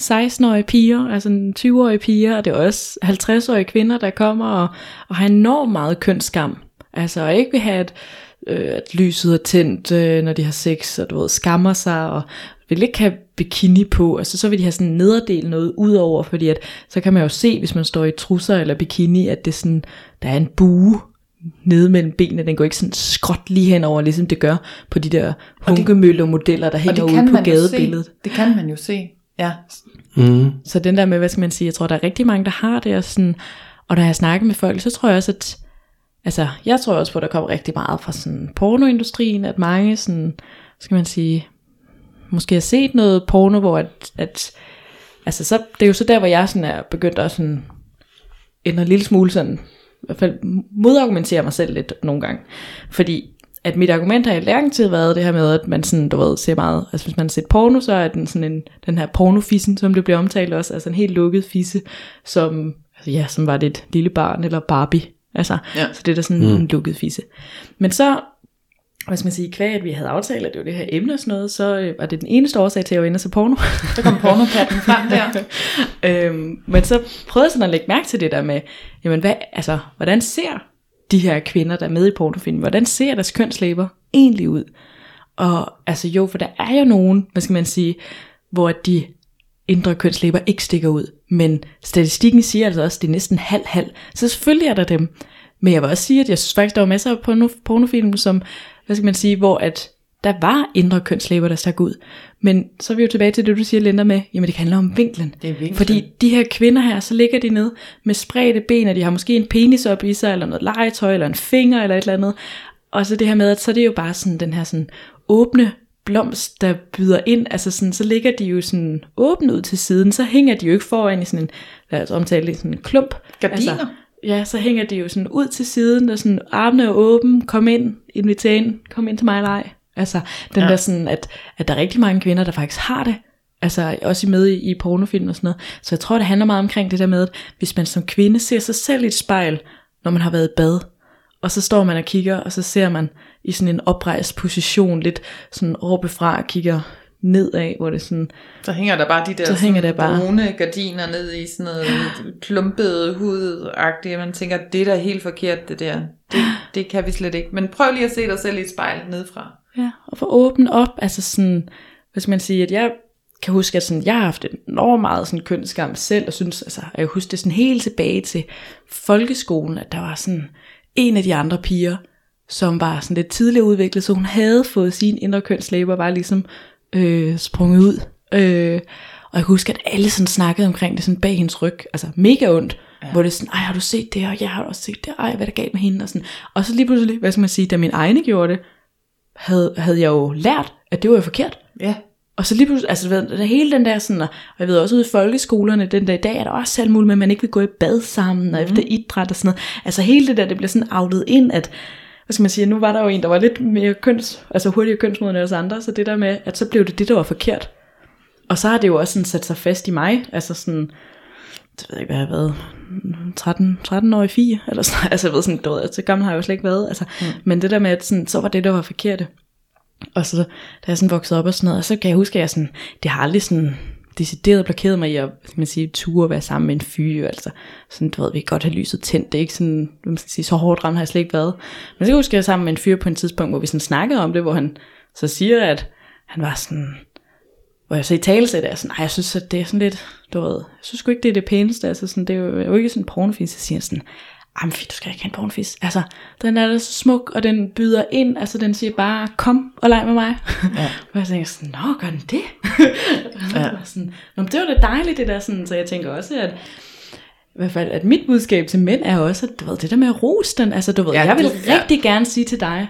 16-årige piger, altså 20-årige piger, og det er også 50-årige kvinder, der kommer og, og har enormt meget kønsskam. Altså og ikke vil have, at, øh, at lyset er tændt, øh, når de har sex, og du ved, skammer sig, og vil ikke have bikini på, altså så vil de have sådan en nederdel noget ud over, fordi at, så kan man jo se, hvis man står i trusser eller bikini, at det sådan, der er en bue nede mellem benene, den går ikke sådan skråt lige henover, ligesom det gør på de der hunkemøller-modeller, der Og hænger ude på gadebilledet. se. Det kan man jo se. Ja. Mm. Så den der med, hvad skal man sige, jeg tror, der er rigtig mange, der har det, og, sådan, og når jeg snakker med folk, så tror jeg også, at, altså, jeg tror også på, at der kommer rigtig meget fra sådan pornoindustrien, at mange sådan, skal man sige, måske har set noget porno, hvor at, at altså så, det er jo så der, hvor jeg sådan er begyndt at sådan, ændre en lille smule sådan, i hvert fald modargumentere mig selv lidt nogle gange. Fordi at mit argument har i lang tid været det her med, at man sådan, du ved, ser meget, altså hvis man har set porno, så er den sådan en, den her pornofissen, som det bliver omtalt også, altså en helt lukket fisse, som, altså ja, som var det et lille barn, eller Barbie, altså, Ja. så det er da sådan mm. en lukket fisse. Men så, hvad skal man sige, kvæg, at vi havde aftalt, at det var det her emne og sådan noget, så øh, var det den eneste årsag til, at jeg var inde og se porno. (laughs) Så kom pornopatten frem der. (laughs) øhm, men så prøvede jeg sådan at lægge mærke til det der med, jamen hvad, altså, hvordan ser de her kvinder, der er med i pornofilm, hvordan ser deres kønslæber egentlig ud? Og altså jo, for der er jo nogen, hvad skal man sige, hvor de indre kønslæber ikke stikker ud. Men statistikken siger altså også, at det er næsten halv-halv. Så selvfølgelig er der dem. Men jeg vil også sige, at jeg synes faktisk, der var masser af pornofilm, som, hvad skal man sige, hvor at der var indre kønslæber, der stak ud. Men så er vi jo tilbage til det, du siger, Linda, med, jamen det handler om vinklen. Det er vinklen. Fordi de her kvinder her, så ligger de ned med spredte ben, og de har måske en penis op i sig, eller noget legetøj, eller en finger, eller et eller andet. Og så det her med, at så er det jo bare sådan den her sådan åbne blomst, der byder ind, altså sådan, så ligger de jo sådan åbne ud til siden, så hænger de jo ikke foran i sådan en, lad os omtale det, sådan en klump. Gardiner. Altså, ja, så hænger de jo sådan ud til siden, og sådan armene er åbne, kom ind, inviter ind, kom ind til mig og leg. Altså, den ja. der sådan, at, at der er rigtig mange kvinder, der faktisk har det, altså også med i, i pornofilm og sådan noget. Så jeg tror, det handler meget omkring det der med, at hvis man som kvinde ser sig selv i et spejl, når man har været i bad, og så står man og kigger, og så ser man i sådan en oprejst position, lidt sådan oppefra og kigger nedad, hvor det sådan, Så hænger der bare de der Så hænger der bare- brune gardiner ned i sådan noget klumpet hud-agtigt. Man tænker, det er da helt forkert, det der. Det, det kan vi slet ikke. Men prøv lige at se dig selv i et spejl nedefra. Ja, og få åbent op, altså sådan, skal man sige, at jeg kan huske, at sådan, jeg har haft enormt meget sådan kønsskam selv, og synes, altså, jeg kan huske det sådan helt tilbage til folkeskolen, at der var sådan en af de andre piger, som var sådan lidt tidligere udviklet, så hun havde fået sin indre kønslæber, var ligesom øh, sprunget ud. Øh, og jeg kan huske, at alle sådan snakkede omkring det sådan bag hendes ryg, altså mega ondt, ja. hvor det er sådan, ej har du set det, og jeg har også set det, ej hvad er der galt med hende, og sådan. Og så lige pludselig, hvad skal man sige, da min egne gjorde det, havde, havde jeg jo lært, at det var jo forkert. Ja. Og så lige pludselig, altså ved, der hele den der sådan, og jeg ved også ude i folkeskolerne, den der i dag er der også alt muligt med, at man ikke vil gå i bad sammen, og efter idræt og sådan noget. Altså hele det der, det bliver sådan outet ind, at, hvad skal man sige, nu var der jo en, der var lidt mere køns, altså hurtigere kønsmoden end os andre, så det der med, at så blev det det, der var forkert. Og så har det jo også sådan sat sig fast i mig, altså sådan, det ved jeg ikke, hvad jeg har været, 13, 13 år i fire, eller sådan, (laughs) altså jeg ved sådan, du ved, så gammel har jeg jo slet ikke været, altså, mm. men det der med, at sådan, så var det, der var forkerte. Og så, da jeg sådan voksede op og sådan noget, og så kan jeg huske, at jeg sådan, det har aldrig sådan decideret blokeret mig i at, man sige, ture og være sammen med en fyr, altså sådan, du ved, vi kan godt have lyset tændt, det er ikke sådan, hvad man skal sige, så hårdt ramt har jeg slet ikke været. Men så kan jeg at sammen med en fyr på en tidspunkt, hvor vi sådan snakkede om det, hvor han så siger, at han var sådan, hvor jeg så i tale det, sådan, nej, jeg synes, at det er sådan lidt, du ved, jeg synes ikke, det er det pæneste, altså sådan, det er jo, ikke sådan en pornofilm, så siger jeg sådan, jamen du skal ikke have en pornofis. Altså, den er da så smuk, og den byder ind, altså den siger bare, kom og leg med mig. Ja. (laughs) og jeg tænker sådan, nå, gør den det? (laughs) ja. sådan, nå, men det var da dejligt, det der, sådan, så jeg tænker også, at i hvert fald, at mit budskab til mænd er også, at du ved, det der med at rose den, altså du ved, Ja, jeg vil du- ja. rigtig gerne sige til dig,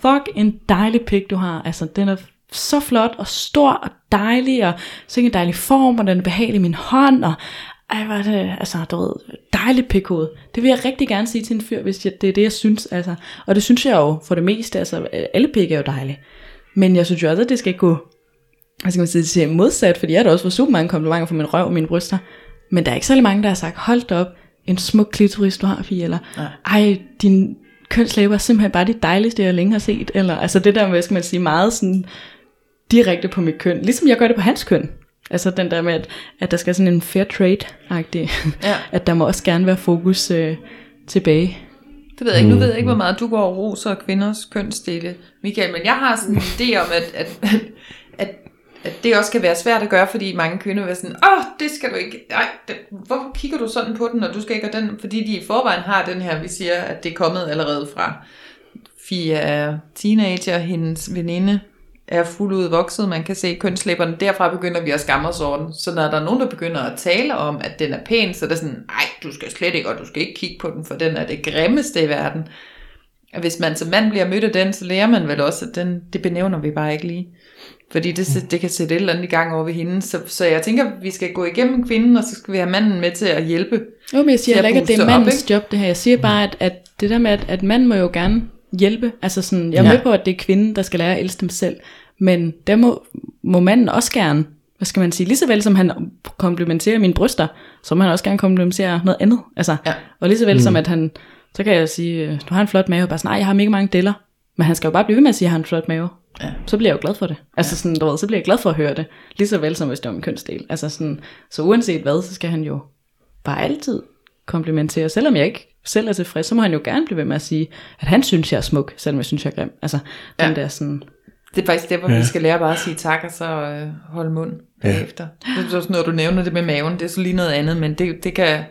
fuck en dejlig pik, du har, altså den er så flot og stor og dejlig, og så en dejlig form, og den er behagelig i min hånd, og ej, er det, altså, du ved, dejlig pikhoved. Det vil jeg rigtig gerne sige til en fyr, hvis jeg, det er det, jeg synes, altså. Og det synes jeg jo for det meste, altså, alle pik er jo dejlige. Men jeg synes jo også, at det skal gå, hvad skal man sige, til modsat, fordi jeg har da også fået super mange komplimenter for min røv og mine bryster. Men der er ikke særlig mange, der har sagt, hold da op, en smuk klitoris, du har, Fie, eller ej, din kønslæber er simpelthen bare det dejligste, jeg længe har set, eller altså det der med, hvad skal man sige, meget sådan direkte på mit køn, ligesom jeg gør det på hans køn. Altså den der med, at, at der skal sådan en fair trade-agtig, Ja. (laughs) at der må også gerne være fokus øh, tilbage. Det ved jeg ikke. Nu ved jeg ikke, hvor meget du går og roser kvinders kønsdele, Michael, men jeg har sådan en idé om, at, at, at, at, det også kan være svært at gøre, fordi mange kvinder vil være sådan, åh, det skal du ikke, nej, det, hvorfor kigger du sådan på den, og du skal ikke have den, fordi de i forvejen har den her, vi siger, at det er kommet allerede fra Fia er teenager, hendes veninde er fuldt udvokset, man kan se kønslæberne, derfra begynder vi at skamme os over den. Så når der er nogen, der begynder at tale om, at den er pæn, så er det sådan, nej, du skal slet ikke, og du skal ikke kigge på den, for den er det grimmeste i verden. Og hvis man som mand bliver mødt af den, så lærer man vel også, at den, det benævner vi bare ikke lige. Fordi det, det kan sætte et eller andet i gang over ved hende. Så, så jeg tænker, at vi skal gå igennem kvinden, og så skal vi have manden med til at hjælpe. Jo, men jeg siger ikke, at det er booste op, mandens ikke? job det her. Jeg siger bare, at, at det der med, at, at mand må jo gerne hjælpe. Altså sådan, jeg er Ja. med på, at det er kvinden, der skal lære at elske dem selv. Men der må, må manden også gerne, hvad skal man sige, lige så vel som han komplimenterer mine bryster, så må han også gerne komplimentere noget andet. Altså, Ja. Og lige så vel mm. som at han, så kan jeg sige, øh, du har en flot mave, og bare sådan, nej, jeg har mega mange deller. Men han skal jo bare blive ved med at sige, at jeg har en flot mave. Ja. Så bliver jeg jo glad for det. Altså sådan, du ved, så bliver jeg glad for at høre det. Lige så vel som hvis det var min kønsdel. Altså sådan, så uanset hvad, så skal han jo bare altid komplimentere. Selvom jeg ikke selv er tilfreds, så må han jo gerne blive ved med at sige, at han synes, jeg er smuk, selvom jeg synes, jeg er grim. Altså, den Ja. der sådan, Det er faktisk det, hvor ja. vi skal lære bare at sige tak, og så øh, holde mund Ja. ja. efter. Det er også, når du nævner det med maven, det er så lige noget andet, men det, det kan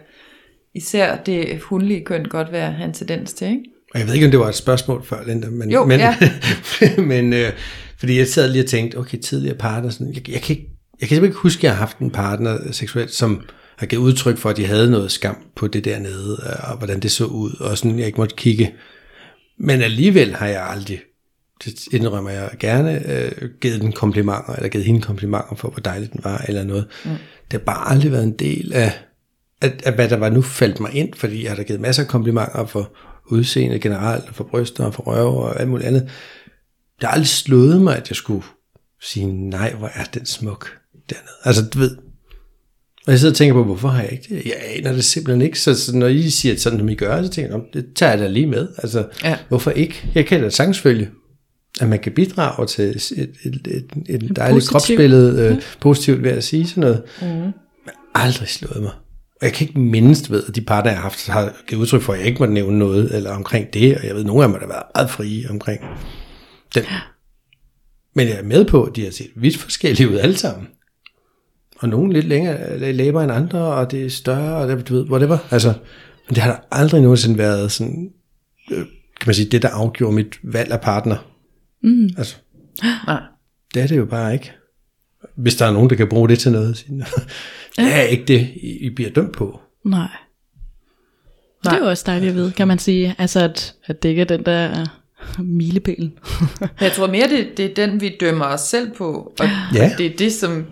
især det hundlige køn godt være en tendens til, ikke? Og jeg ved ikke, om det var et spørgsmål før, Linda, men, Jo, men, ja. (laughs) men øh, fordi jeg sad lige og tænkte, okay, tidligere partner, sådan, jeg, jeg, kan ikke, jeg kan simpelthen ikke huske, at jeg har haft en partner seksuelt, som har givet udtryk for, at de havde noget skam på det dernede, og hvordan det så ud, og sådan, jeg ikke måtte kigge. Men alligevel har jeg aldrig, det indrømmer jeg gerne, øh, givet den komplimenter, eller givet hende komplimenter for, hvor dejligt den var, eller noget. Mm. Det har bare aldrig været en del af, at, at hvad der var nu faldt mig ind, fordi jeg har da givet masser af komplimenter for udseende generelt, og for bryster og for røve og alt muligt andet. Det har aldrig slået mig, at jeg skulle sige, nej, hvor er den smuk dernede. Altså, du ved, og jeg sidder og tænker på, hvorfor har jeg ikke det? Jeg aner det simpelthen ikke. Så, så når I siger sådan, som I gør, så tænker jeg, "Nå, det tager jeg da lige med. Altså, Ja. hvorfor ikke? Jeg kan da sagtens følge, at man kan bidrage til et, et, et, et, et dejligt positiv. kropsbillede, øh, positivt ved at sige sådan noget. Mm. Men aldrig slået mig. Og jeg kan ikke mindst ved, at de par, der jeg har haft, har givet udtryk for, at jeg ikke måtte nævne noget eller omkring det, og jeg ved, at nogle af dem har været meget frie omkring den. Men jeg er med på, at de har set vidt forskellige ud alle sammen. Og nogle lidt længere læber end andre, og det er større, og det, du ved, whatever. Altså, men det har der aldrig nogensinde været sådan, øh, kan man sige, det der afgjorde mit valg af partner. Mm. Altså, Nej. det er det jo bare ikke. Hvis der er nogen, der kan bruge det til noget. Sige, det er ikke det, I bliver dømt på. nej. nej. Det er jo også dejligt at vide, kan man sige. Altså, at, at det ikke er den der uh, milepælen. Jeg tror mere, det, det er den, vi dømmer os selv på, og Ja. det er det, som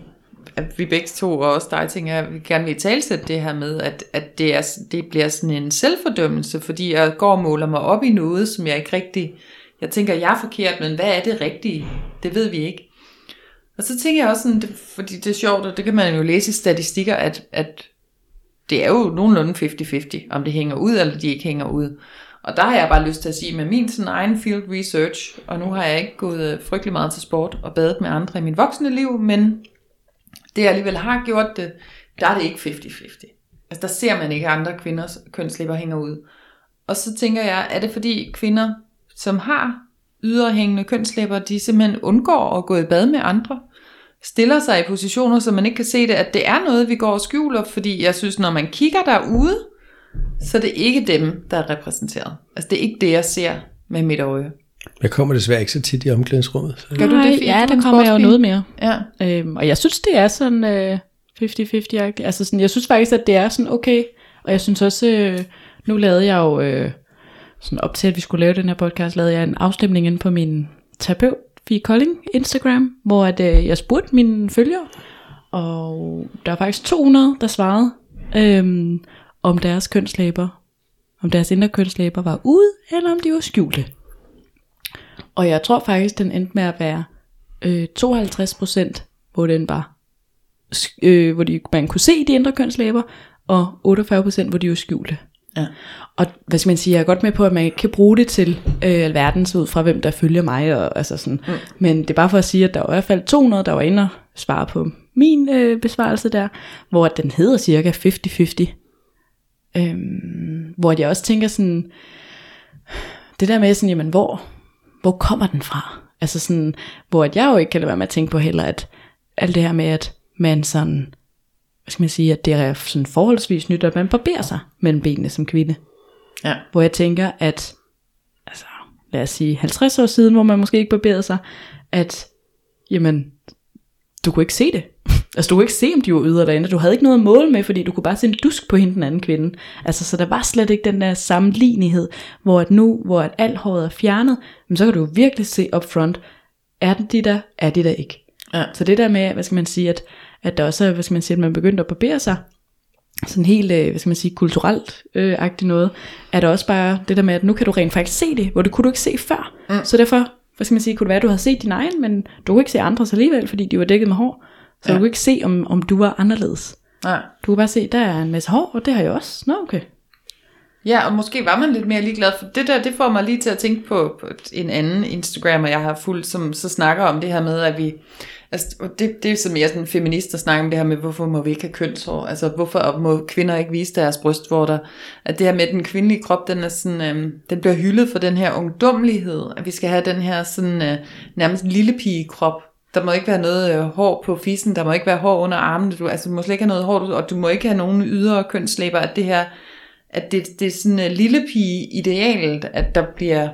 at vi begge to, og også dig, tænker, at vi gerne vil talsætte det her med, at, at det, er, det bliver sådan en selvfordømmelse, fordi jeg går og måler mig op i noget, som jeg ikke rigtig, jeg tænker, jeg er forkert, men hvad er det rigtige? Det ved vi ikke. Og så tænker jeg også sådan, det, fordi det er sjovt, og det kan man jo læse i statistikker, at, at det er jo nogenlunde 50-50, om det hænger ud, eller de ikke hænger ud. Og der har jeg bare lyst til at sige, med min sådan egen field research, og nu har jeg ikke gået øh, frygtelig meget til sport og badet med andre i mit voksne liv, men det jeg alligevel har gjort det, der er det ikke 50-50. Altså der ser man ikke andre kvinders kønslæber hænger ud. Og så tænker jeg, er det fordi kvinder, som har yderhængende kønslæber, de simpelthen undgår at gå i bad med andre? Stiller sig i positioner, så man ikke kan se det, at det er noget, vi går og skjuler, fordi jeg synes, når man kigger derude, så er det ikke dem, der er repræsenteret. Altså det er ikke det, jeg ser med mit øje. Jeg kommer desværre ikke så tit i omklædningsrummet. Så. Gør du det, fordi Ja, er der kommer jeg jo noget mere. Ja. Øhm, og jeg synes, det er sådan øh, 50-50-agtigt. Altså sådan, jeg synes faktisk, at det er sådan okay. Og jeg synes også, øh, nu lavede jeg jo, øh, sådan op til at vi skulle lave den her podcast, lavede jeg en afstemning inde på min terapeut, Fie Kolding Instagram, hvor at, øh, jeg spurgte mine følgere, og der var faktisk 200, der svarede, øh, om deres kønslæber, om deres indre kønslæber var ude, eller om de var skjulte. Og jeg tror faktisk, den endte med at være øh, 52%, hvor den var, øh, hvor de, man kunne se de indre kønslæber, og 48% hvor de var skjulte. Ja. Og hvad skal man sige, jeg er godt med på, at man ikke kan bruge det til øh, alverdens ud fra, hvem der følger mig. Og, altså sådan. Mm. Men det er bare for at sige, at der var i hvert fald 200, der var inde og svare på min øh, besvarelse der, hvor den hedder cirka 50-50. Øhm, hvor jeg også tænker sådan, det der med sådan, jamen hvor, hvor kommer den fra? Altså sådan, hvor at jeg jo ikke kan lade være med at tænke på heller, at alt det her med, at man sådan, hvad skal man sige, at det er sådan forholdsvis nyt, at man barberer sig mellem benene som kvinde. Ja. Hvor jeg tænker, at, altså, lad os sige 50 år siden, hvor man måske ikke barberede sig, at, jamen, du kunne ikke se det. Altså, du kunne ikke se, om de var yder derinde. Du havde ikke noget at måle med, fordi du kunne bare se en dusk på hende den anden kvinde. Altså, så der var slet ikke den der sammenlignighed, hvor at nu, hvor at alt håret er fjernet, men så kan du virkelig se up front, er det de der, er de der ikke. Ja. Så det der med, hvad skal man sige, at, at der også er, hvad skal man sige, at man begyndte at barbere sig, sådan helt, øh, hvad skal man sige, kulturelt øh, agtigt noget, er der også bare det der med, at nu kan du rent faktisk se det, hvor det kunne du ikke se før. Mm. Så derfor, hvad skal man sige, kunne det være, at du havde set din egen, men du kunne ikke se andres alligevel, fordi de var dækket med hår. Så ja. du kunne ikke se, om, om du var anderledes. Nej. Du kunne bare se, der er en masse hår, og det har jeg også. Nå, okay. Ja, og måske var man lidt mere ligeglad, for det der, det får mig lige til at tænke på, på en anden Instagrammer, jeg har fulgt, som så snakker om det her med, at vi, altså det, det er så mere sådan feminist at snakke om det her med, hvorfor må vi ikke have kønshår, altså hvorfor må kvinder ikke vise deres brystvorter, at det her med den kvindelige krop, den er sådan, øhm, den bliver hyldet for den her ungdommelighed, at vi skal have den her sådan øh, nærmest lille pige krop, der må ikke være noget øh, hår på fissen, der må ikke være hår under armene, du, altså du må slet ikke have noget hår, og du må ikke have nogen ydre kønslæber, at det her at det, det er sådan en lille pige idealet, at der bliver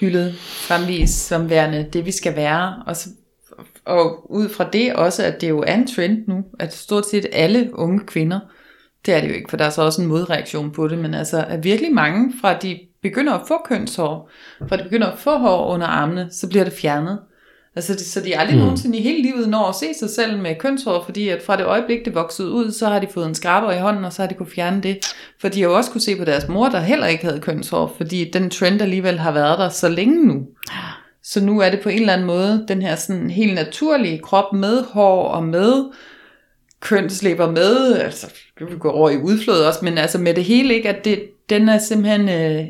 hyldet fremvist som værende det, vi skal være. Og, så, og ud fra det også, at det jo er en trend nu, at stort set alle unge kvinder, det er det jo ikke, for der er så også en modreaktion på det, men altså at virkelig mange fra de begynder at få kønshår, fra de begynder at få hår under armene, så bliver det fjernet. Altså, det, så de aldrig mm. nogensinde i hele livet når at se sig selv med kønshår, fordi at fra det øjeblik, det voksede ud, så har de fået en skraber i hånden, og så har de kunne fjerne det. For de har jo også kunne se på deres mor, der heller ikke havde kønshår, fordi den trend alligevel har været der så længe nu. Så nu er det på en eller anden måde den her sådan helt naturlige krop med hår og med kønslæber med, altså vi går over i udflod også, men altså med det hele ikke, at det, den er simpelthen øh,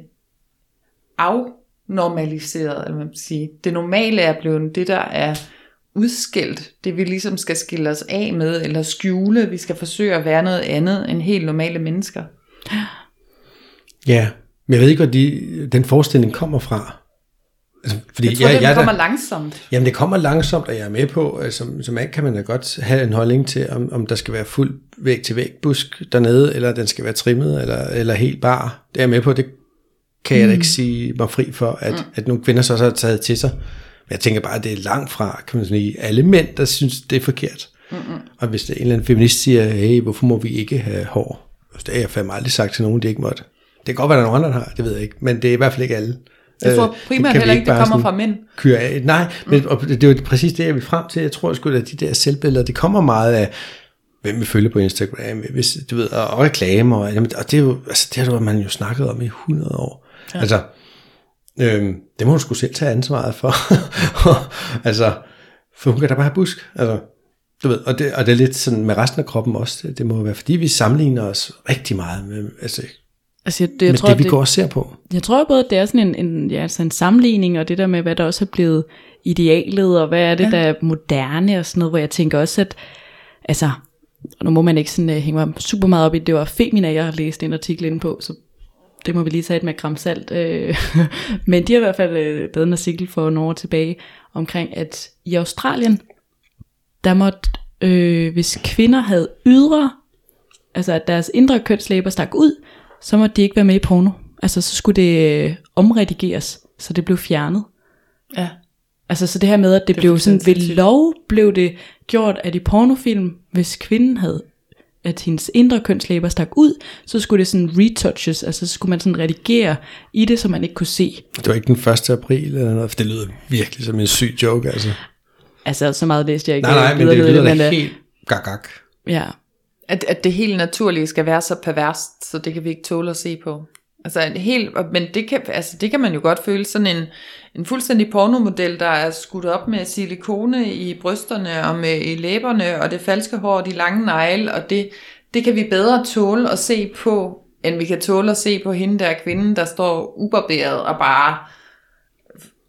af normaliseret, eller man sige. Det normale er blevet det, der er udskilt. Det vi ligesom skal skille os af med, eller skjule. Vi skal forsøge at være noget andet end helt normale mennesker. Ja, men jeg ved ikke, hvor de, den forestilling kommer fra. Altså, fordi jeg tror, jeg, det jeg, kommer der, langsomt. Jamen, det kommer langsomt, og jeg er med på, altså, som man kan man da godt have en holdning til, om, om der skal være fuld væg til væg busk dernede, eller den skal være trimmet, eller, eller helt bar. Det er jeg med på, det kan jeg da ikke mm. sige mig fri for, at, mm. at nogle kvinder så også har taget til sig. Men jeg tænker bare, at det er langt fra, kan man sige, alle mænd, der synes, det er forkert. Mm-hmm. Og hvis der er en eller anden feminist siger, hey, hvorfor må vi ikke have hår? Altså, det har jeg fandme aldrig sagt til nogen, de ikke måtte. Det kan godt være, at der er nogen andre, der har, det ved jeg ikke. Men det er i hvert fald ikke alle. Jeg tror øh, primært heller ikke, det kommer fra mænd. Køre af. Nej, men og det er jo præcis det, jeg vil frem til. Jeg tror sgu, at de der selvbilleder, det kommer meget af, hvem vi følger på Instagram, hvis, du ved, og reklamer, og, og det er jo, altså, det har man jo snakket om i 100 år. Ja. Altså, øhm, det må hun skulle selv tage ansvaret for. (laughs) altså, for hun kan da bare have busk. Altså, du ved, og det, og det er lidt sådan med resten af kroppen også. Det, det må være, fordi vi sammenligner os rigtig meget med, altså, Altså, det, jeg med tror, det, vi det, går og ser på. Jeg tror både, det er sådan en, en, ja, altså en sammenligning, og det der med, hvad der også er blevet idealet, og hvad er det, ja. der er moderne, og sådan noget, hvor jeg tænker også, at altså, nu må man ikke sådan uh, hænge mig super meget op i, det var Femina, jeg har læst en artikel inde på, så det må vi lige tage et med gram salt. Øh, (laughs) men de har i hvert fald øh, lavet en artikel for nogle år tilbage omkring, at i Australien, der måtte, øh, hvis kvinder havde ydre, altså at deres indre kønslæber stak ud, så måtte de ikke være med i porno. Altså så skulle det øh, omredigeres, så det blev fjernet. Ja. Altså så det her med, at det, det blev sådan, ved lov blev det gjort, at i pornofilm, hvis kvinden havde at hendes indre kønslæber stak ud, så skulle det sådan retouches, altså så skulle man sådan redigere i det, så man ikke kunne se. Det var ikke den 1. april eller noget, for det lyder virkelig som en syg joke, altså. Altså, så meget læste jeg ikke. Nej, nej, men det lyder da øh, helt gak Ja. At, at det helt naturlige skal være så perverst, så det kan vi ikke tåle at se på. Altså helt, men det kan, altså det kan man jo godt føle, sådan en, en fuldstændig pornomodel, der er skudt op med silikone i brysterne og med i læberne, og det falske hår og de lange negle, og det, det kan vi bedre tåle at se på, end vi kan tåle at se på hende der kvinde, der står ubarberet og bare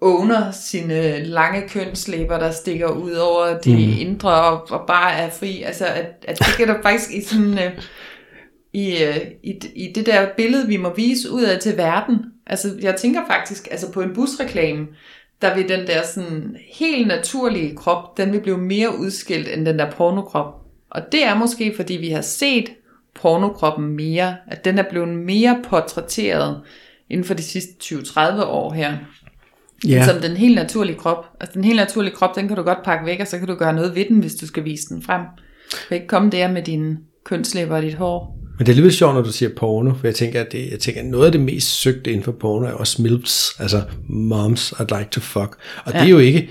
åner sine lange kønslæber, der stikker ud over de mm. indre og, og bare er fri. Altså, at, at det kan der faktisk i sådan... Uh, i, øh, i, i det der billede, vi må vise ud af til verden. Altså, jeg tænker faktisk, altså på en busreklame, der vil den der sådan helt naturlige krop, den vil blive mere udskilt end den der pornokrop. Og det er måske, fordi vi har set pornokroppen mere, at den er blevet mere portrætteret inden for de sidste 20-30 år her. Yeah. Som den helt naturlige krop. Altså den helt naturlige krop, den kan du godt pakke væk, og så kan du gøre noget ved den, hvis du skal vise den frem. Du kan ikke komme der med dine kønslæber og dit hår. Men det er lidt sjovt, når du siger porno, for jeg tænker, at, det, jeg tænker, at noget af det mest søgte inden for porno er også milfs, altså moms I'd like to fuck. Og ja. det er jo ikke,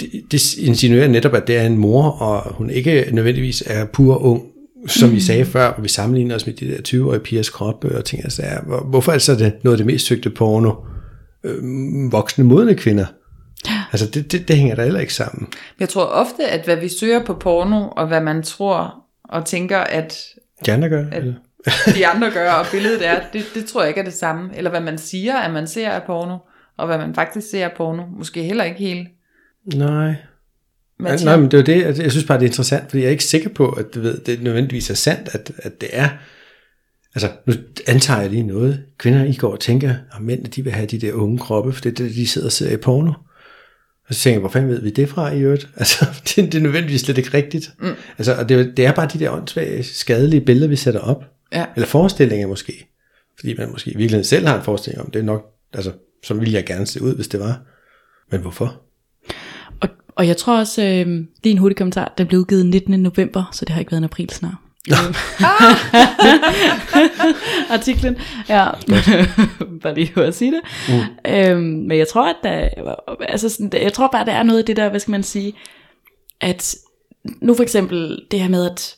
det, det insinuerer netop, at det er en mor, og hun ikke nødvendigvis er pur ung som vi sagde før, hvor vi sammenligner os med de der 20-årige pigers krop og ting, altså, er, hvor- hvorfor er det så det noget af det mest søgte porno? Øh, voksne modne kvinder. Altså det, det, det hænger da heller ikke sammen. Jeg tror ofte, at hvad vi søger på porno, og hvad man tror og tænker, at De andre gør, At- (laughs) de andre gør, og billedet er, det, det tror jeg ikke er det samme. Eller hvad man siger, at man ser af porno, og hvad man faktisk ser af porno. Måske heller ikke helt. Nej. Man Nej, men det er det, jeg synes bare, det er interessant, fordi jeg er ikke sikker på, at du ved, det nødvendigvis er sandt, at, at det er. Altså, nu antager jeg lige noget. Kvinder i går og tænker, at mænd de vil have de der unge kroppe, for det er det, de sidder og ser i porno. Og så tænker jeg, hvor fanden ved vi det fra i øvrigt? (laughs) Altså, det, det er nødvendigvis slet ikke rigtigt. Mm. Altså, og det, er- det er bare de der åndssvage, skadelige billeder, vi sætter op. Ja. Eller forestillinger måske. Fordi man måske i virkeligheden selv har en forestilling om, det er nok, altså, så ville jeg gerne se ud, hvis det var. Men hvorfor? Og, og jeg tror også, øh, lige en hurtig kommentar, den blev udgivet 19. november, så det har ikke været en april snart. (laughs) Artiklen, ja. (laughs) bare lige at sige det. Mm. Øhm, men jeg tror, at der, altså sådan, jeg tror bare, der er noget af det der, hvad skal man sige, at nu for eksempel det her med, at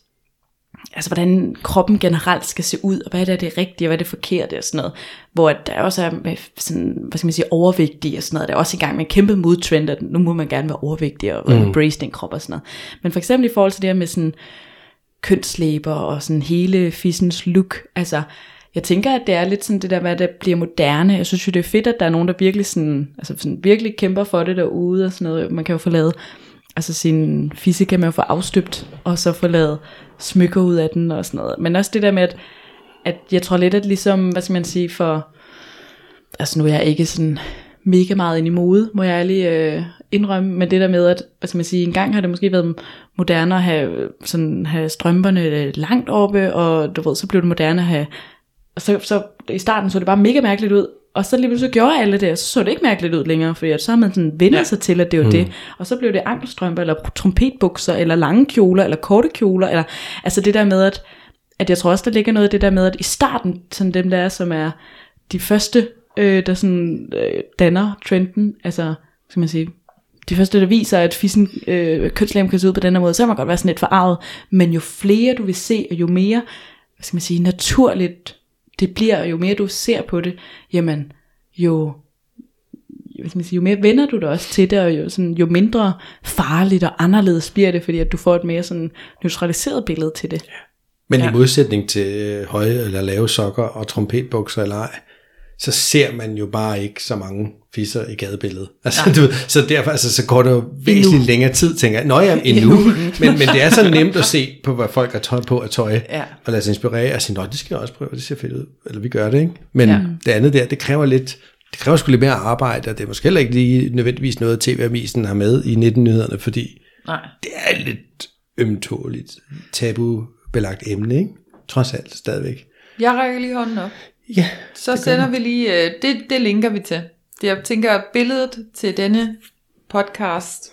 altså hvordan kroppen generelt skal se ud, og hvad der er det rigtige, og hvad er det forkerte og sådan noget. Hvor der også er sådan, hvad skal man sige, overvægtige og sådan noget. Der er også i gang med en kæmpe modtrend, at nu må man gerne være overvægtig og mm. embrace din krop og sådan noget. Men for eksempel i forhold til det her med sådan kønslæber og sådan hele fissens look, altså jeg tænker, at det er lidt sådan det der med, at det bliver moderne. Jeg synes jo, det er fedt, at der er nogen, der virkelig, sådan, altså sådan virkelig kæmper for det derude og sådan noget. Man kan jo få lavet, altså sin fisse kan man jo få afstøbt, og så få lavet smykker ud af den og sådan noget. Men også det der med, at, at jeg tror lidt, at ligesom, hvad skal man sige, for, altså nu er jeg ikke sådan mega meget ind i mode, må jeg ærlig øh, indrømme, men det der med, at skal man sige, en gang har det måske været moderne at have, sådan, have strømperne langt oppe, og du ved, så blev det moderne at have, og så, så i starten så det bare mega mærkeligt ud, og så lige så gjorde alle det, og så så det ikke mærkeligt ud længere, fordi så har man sådan vendt ja. sig til, at det jo mm. det, og så blev det ankelstrømper, eller trompetbukser, eller lange kjoler, eller korte kjoler, eller altså det der med, at, at jeg tror også, der ligger noget af det der med, at i starten, sådan dem der er, som er de første, øh, der sådan øh, danner trenden, altså, skal man sige, de første, der viser, at fissen, øh, kønslæben kan se ud på den her måde, så kan man godt være sådan lidt forarvet, men jo flere du vil se, og jo mere, hvad skal man sige, naturligt det bliver, og jo mere du ser på det, jamen, jo, hvad skal man sige, jo mere vender du dig også til det, og jo, sådan, jo mindre farligt og anderledes bliver det, fordi at du får et mere sådan neutraliseret billede til det. Men ja. Ja. i modsætning til øh, høje eller lave sokker og trompetbukser eller ej, så ser man jo bare ikke så mange fisser i gadebilledet. Altså, (laughs) du, så derfor altså, så går der jo væsentligt længere tid, tænker jeg. Nå ja, (laughs) endnu. men, men det er så nemt at se på, hvad folk har tøj på af tøj, Ja. og lade sig inspirere og sige, nå, det skal jeg også prøve, det ser fedt ud. Eller vi gør det, ikke? Men ja. Det andet der, det kræver lidt, det kræver sgu lidt mere arbejde, og det er måske heller ikke lige nødvendigvis noget, TV-avisen har med i 19-nyhederne, fordi Nej. det er lidt ømtåligt, tabubelagt emne, ikke? Trods alt stadigvæk. Jeg rækker lige hånden op. Ja, Så sender vi lige, øh, det, det linker vi til. Jeg tænker, billedet til denne podcast,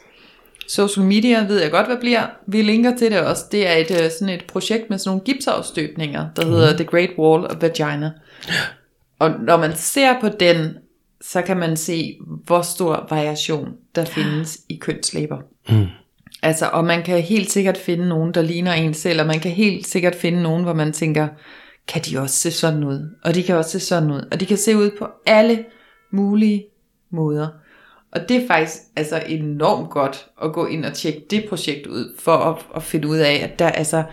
social media, ved jeg godt, hvad bliver. Vi linker til det også. Det er et, øh, sådan et projekt med sådan nogle gipsafstøbninger, der hedder The Great Wall of Vagina. Og når man ser på den, så kan man se, hvor stor variation der findes i kønslæber. Mm. Altså, og man kan helt sikkert finde nogen, der ligner en selv, og man kan helt sikkert finde nogen, hvor man tænker, kan de også se sådan ud? Og de kan også se sådan ud. Og de kan se ud på alle mulige måder. Og det er faktisk altså enormt godt at gå ind og tjekke det projekt ud, for at, at finde ud af, at der, altså,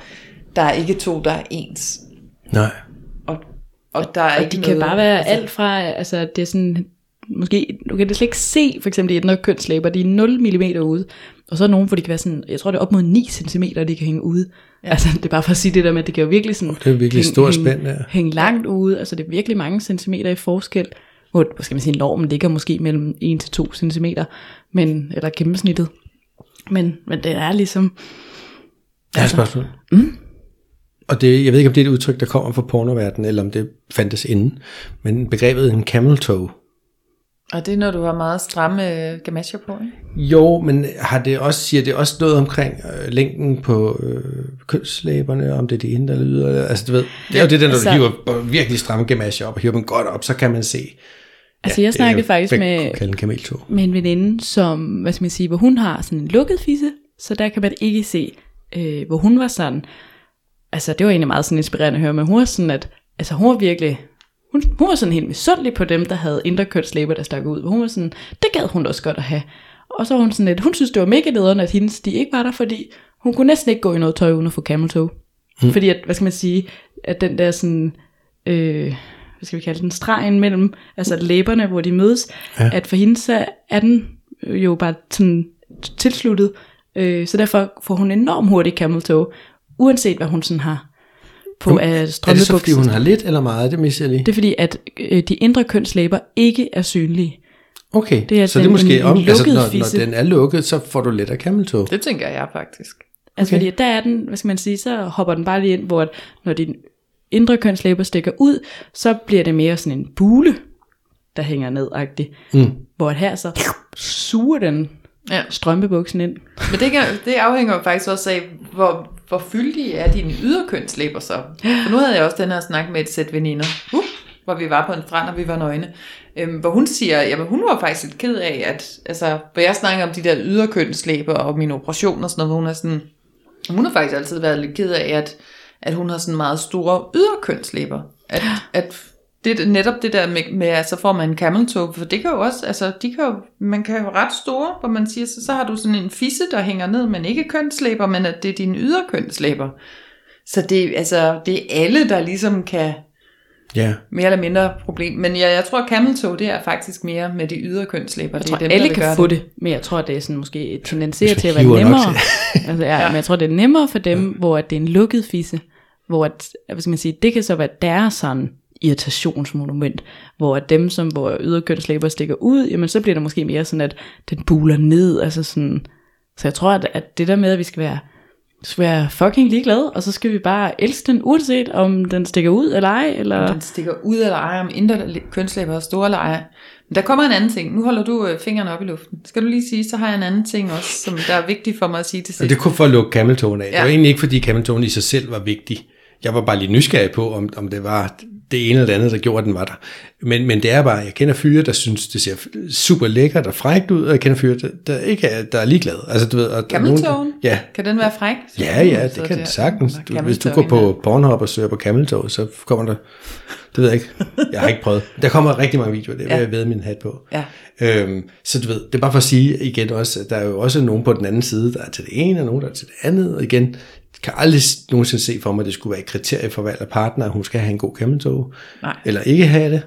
der er ikke to, der er ens. nej. Og, og der er Og ikke de kan noget, bare være alt fra, altså det er sådan, måske, du kan det slet ikke se, for eksempel i et kønslæber, de er 0 mm ude, og så er nogen, hvor de kan være sådan, jeg tror det er op mod 9 cm, de kan hænge ude. Ja. Altså det er bare for at sige det der med, at det kan jo virkelig sådan, Det er virkelig hænge, stor spænd, ja. hænge langt ude, altså det er virkelig mange centimeter i forskel, hvor, skal man sige, normen ligger måske mellem 1 til 2 cm, men, eller gennemsnittet. Men, men det er ligesom, Jeg har et spørgsmål. Mm. Og det, jeg ved ikke, om det er et udtryk, der kommer fra pornoverdenen, eller om det fandtes inden, men begrebet en camel toe. Og det er, når du har meget stramme øh, gamasjer på, ikke? Jo, men har det også, siger det også noget omkring øh, længden på øh, kønslæberne, om det er det ene eller yder? Altså, du ved, det er jo det, der, når Altså- du hiver virkelig stramme gamasjer op og hiver dem godt op, så kan man se. altså jeg det er snakkede jo, faktisk med, en med en veninde, som, hvad skal man sige, hvor hun har sådan en lukket fisse, så der kan man ikke se, øh, hvor hun var sådan. altså det var egentlig meget sådan inspirerende at høre, men hun var sådan, at altså hun var virkelig, hun, hun var sådan helt misundelig på dem, der havde indre kønslæber, der stak ud. Hun var sådan, det gad hun også godt at have. Og så var hun sådan lidt, hun synes det var mega lederne, at hendes de ikke var der, fordi hun kunne næsten ikke gå i noget tøj uden at få camel toe. Mm. Fordi at, hvad skal man sige, at den der sådan, øh, hvad skal vi kalde den, stregen mellem, altså læberne, hvor de mødes, ja. at for hende så er den jo bare sådan tilsluttet, øh, så derfor får hun enormt hurtigt camel toe, uanset hvad hun sådan har på af Er det så, fordi hun har lidt eller meget? Det misser jeg lige. Det er fordi, at øh, de indre kønslæber ikke er synlige. Okay, det er så det er en- måske en om, altså, lukket når, fisse. når den er lukket, så får du lettere kammeltog. Det tænker jeg faktisk. Altså Okay. fordi der er den, hvad skal man sige, så hopper den bare lige ind, hvor at, når din indre kønslæber stikker ud, så bliver det mere sådan en bule, der hænger ned -agtig. Mm. Hvor at her så suger den Ja. strømpebuksen ind. Men det, kan, det afhænger faktisk også af, hvor, hvor fyldige er dine yderkønslæber så. For nu havde jeg også den her snak med et sæt veninder, uh, hvor vi var på en strand, og vi var nøgne. Øhm, hvor hun siger, jamen hun var faktisk lidt ked af, at altså, hvor jeg snakker om de der yderkønslæber og min operation og sådan noget, hvor hun er sådan, hun har faktisk altid været lidt ked af, at, at hun har sådan meget store yderkønslæber. At, at det er netop det der med, med at så får man en camel toe, for det kan jo også, altså de kan jo, man kan jo ret store, hvor man siger, så, så har du sådan en fisse, der hænger ned, men ikke kønslæber, men at det er dine yderkønslæber. Så det, altså, det er alle, der ligesom kan Ja. mere eller mindre problem. Men jeg, jeg tror, at camel toe, det er faktisk mere med de ydre Jeg tror, alle der vil kan få det. det, men jeg tror, det er sådan måske tendenserer til at være nemmere. (laughs) altså, ja, ja. Men jeg tror, det er nemmere for dem, ja. hvor at det er en lukket fisse, hvor at, hvad skal man sige, det kan så være deres sådan irritationsmonument, hvor at dem, som hvor yderkønslæber stikker ud, jamen så bliver det måske mere sådan, at den buler ned, altså sådan, så jeg tror, at, at det der med, at vi skal være, skal være fucking ligeglade, og så skal vi bare elske den, uanset om den stikker ud eller ej, eller... Om den stikker ud eller ej, om indre kønslæber er store eller ej. Men der kommer en anden ting. Nu holder du øh, fingrene op i luften. Skal du lige sige, så har jeg en anden ting også, som der er vigtigt for mig at sige til sidst. det kunne for at lukke kammeltogen af. Ja. Det var egentlig ikke, fordi kammeltogen i sig selv var vigtig. Jeg var bare lidt nysgerrig på, om, om det var det ene eller det andet, der gjorde, at den var der. Men, men det er bare, jeg kender fyre, der synes, det ser super lækkert og frækt ud, og jeg kender fyre, der, der ikke er, der er ligeglade. Altså, du ved, og nogen? Ja, Kan den være fræk? Ja, ja, Så det kan det sagtens. Du, hvis du går på Pornhub og søger på cameltog, så kommer der, det ved jeg ikke, jeg har ikke prøvet. Der kommer rigtig mange videoer, det vil Ja. jeg ved min hat på. Ja. Øhm, så du ved, det er bare for at sige igen også, at der er jo også nogen på den anden side, der er til det ene, og nogen, der er til det andet, og igen, kan aldrig nogensinde se for mig, at det skulle være et kriterie for valg af partner, at hun skal have en god Nej. eller ikke have det,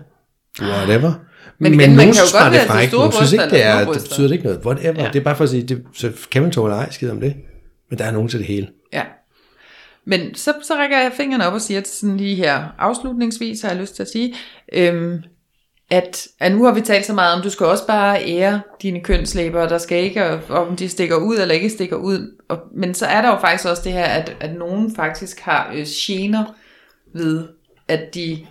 whatever. Men igen, man nogen kan jo synes godt bare, det er frækt, store nogen synes ikke, det, er, det betyder det ikke noget, whatever. Ja. Det er bare for at sige, det, så cameltog eller ej, skid om det. Men der er nogen til det hele. Ja. Men så, så rækker jeg fingrene op og siger til sådan lige her afslutningsvis, har jeg lyst til at sige, øhm, at, at nu har vi talt så meget om, du skal også bare ære dine kønslæber, og der skal ikke, om de stikker ud eller ikke stikker ud. Og, men så er der jo faktisk også det her, at, at nogen faktisk har øh, gener ved, at de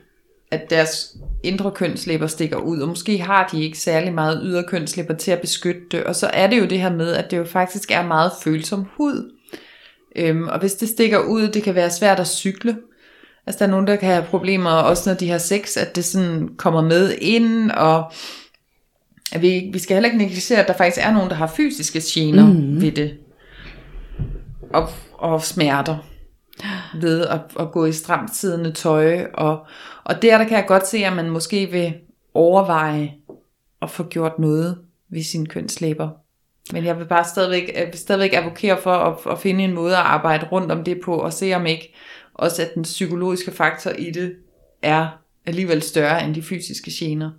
at deres indre kønslæber stikker ud, og måske har de ikke særlig meget ydre kønslæber til at beskytte det, og så er det jo det her med, at det jo faktisk er meget følsom hud. Øhm, og hvis det stikker ud, det kan være svært at cykle. Altså der er nogen, der kan have problemer, også når de har sex, at det sådan kommer med ind, og at vi, vi skal heller ikke negligere, at der faktisk er nogen, der har fysiske gener mm. ved det. Og, og smerter ved at, at gå i stramt siddende tøj. Og, og der, der kan jeg godt se, at man måske vil overveje at få gjort noget ved sine kønslæber. Men jeg vil bare stadigvæk, jeg vil stadigvæk advokere for at, at finde en måde at arbejde rundt om det på, og se om ikke også, at den psykologiske faktor i det er alligevel større end de fysiske gener.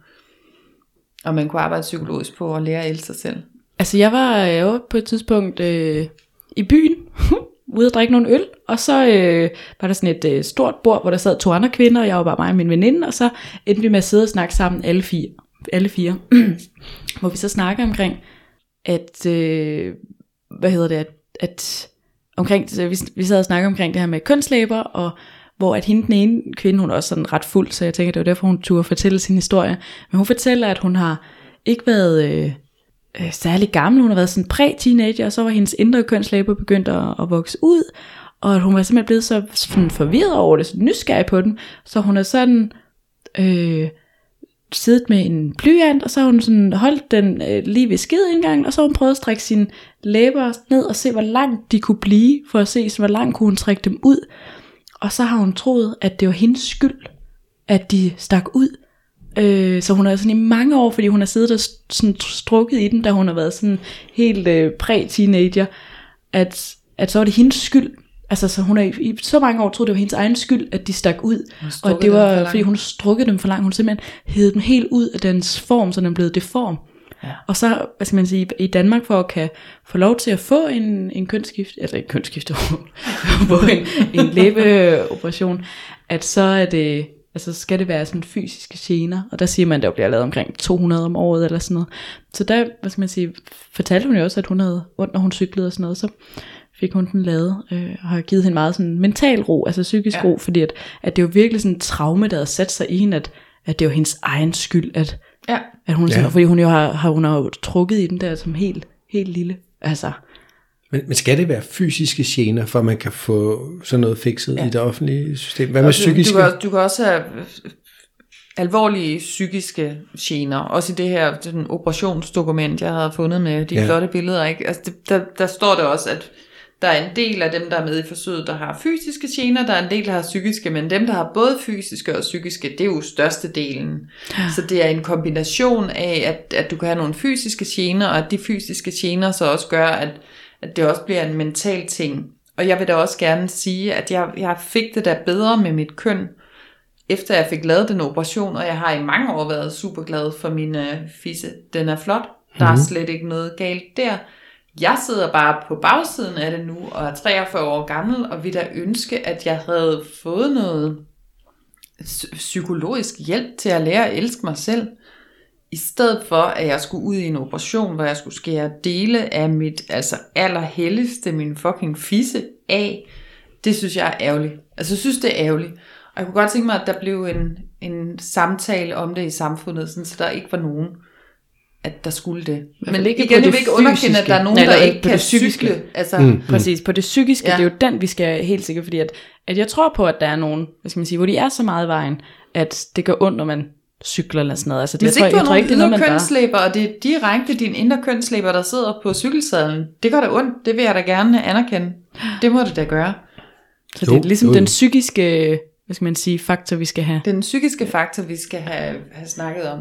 Og man kunne arbejde psykologisk på at lære at elske sig selv. Altså jeg var øh, jo på et tidspunkt øh, i byen, (laughs) ude at drikke nogle øl, og så øh, var der sådan et øh, stort bord, hvor der sad to andre kvinder, og jeg var bare mig og min veninde, og så endte vi med at sidde og snakke sammen alle fire, alle fire (clears throat) hvor vi så snakker omkring, at, øh, hvad hedder det, at, at omkring, så vi, vi sad og snakkede omkring det her med kønslæber, og hvor at hende den ene kvinde, hun er også sådan ret fuld, så jeg tænker, det var derfor, hun turde fortælle sin historie. Men hun fortæller, at hun har ikke været øh, øh, særlig gammel, hun har været sådan præ-teenager, og så var hendes indre kønslæber begyndt at, at vokse ud, og at hun var simpelthen blevet så sådan forvirret over det, så nysgerrig på den, så hun er sådan øh, siddet med en blyant, og så har hun sådan holdt den øh, lige ved skideindgangen, og så har hun prøvet at strække sine læber ned og se, hvor langt de kunne blive, for at se, så hvor langt kunne hun trække dem ud. Og så har hun troet, at det var hendes skyld, at de stak ud. Øh, så hun har sådan i mange år, fordi hun har siddet og sådan strukket i den, da hun har været sådan helt øh, præ-teenager, at, at så var det hendes skyld. Altså, så hun har i, i så mange år troet, det var hendes egen skyld, at de stak ud. Og det var, fordi hun strukket dem for langt. Hun simpelthen hed dem helt ud af dens form, så den blev deform. Ja. Og så, hvad skal man sige, i Danmark for at kan få lov til at få en, en kønsskift, eller en kønsskift, (laughs) få en, en læbeoperation, at så er det, altså skal det være sådan fysiske gener, og der siger man, at der bliver lavet omkring 200 om året eller sådan noget. Så der, hvad skal man sige, fortalte hun jo også, at hun havde ondt, når hun cyklede og sådan noget, så fik hun den lavet, øh, og har givet hende meget sådan mental ro, altså psykisk Ja. ro, fordi at, at det var virkelig sådan en traume, der havde sat sig i hende, at, at det var hendes egen skyld, at, Ja. at hun, Ja. ja. fordi hun jo har, har, hun har jo trukket i den der som helt, helt lille. Altså, Men, men skal det være fysiske gener, for at man kan få sådan noget fikset ja. i det offentlige system? Hvad med Og du, psykiske? Du kan, du kan også have øh, alvorlige psykiske gener. Også i det her den operationsdokument, jeg havde fundet med de Ja. ja. flotte billeder. Ikke? Altså det, der, der står der også, at der er en del af dem, der er med i forsøget, der har fysiske gener, der er en del, der har psykiske, men dem, der har både fysiske og psykiske, det er jo størstedelen. Så det er en kombination af, at, at du kan have nogle fysiske gener, og at de fysiske gener så også gør, at, at det også bliver en mental ting. Og jeg vil da også gerne sige, at jeg, jeg fik det da bedre med mit køn, efter jeg fik lavet den operation, og jeg har i mange år været super glad for min øh, fisse. Den er flot. Der er slet ikke noget galt der. Jeg sidder bare på bagsiden af det nu, og er 43 år gammel, og vil da ønske, at jeg havde fået noget psykologisk hjælp til at lære at elske mig selv, i stedet for, at jeg skulle ud i en operation, hvor jeg skulle skære dele af mit altså allerhelligste, min fucking fisse af. Det synes jeg er ærgerligt. Altså, jeg synes, det er ærgerligt. Og jeg kunne godt tænke mig, at der blev en, en samtale om det i samfundet, sådan, så der ikke var nogen, at der skulle det. Men fald ikke igen, jeg det vil ikke underkende, at der er nogen, fysiske. der ikke på kan det psykiske. cykle. Altså, Mm. mm. Præcis, på det psykiske, Ja. det er jo den, vi skal helt sikkert, fordi at, at jeg tror på, at der er nogen, hvad skal man sige, hvor de er så meget i vejen, at det gør ondt, når man cykler eller sådan noget. Altså, det, Hvis jeg tror, ikke du har tror det er noget, ydre kønslæber, og det er direkte din indre kønslæber, der sidder på cykelsadlen, det gør da ondt. Det vil jeg da gerne anerkende. Det må det da gøre. Så Jo, det er ligesom jo, den psykiske, hvad skal man sige, faktor, vi skal have. Den psykiske faktor, vi skal have, have snakket om.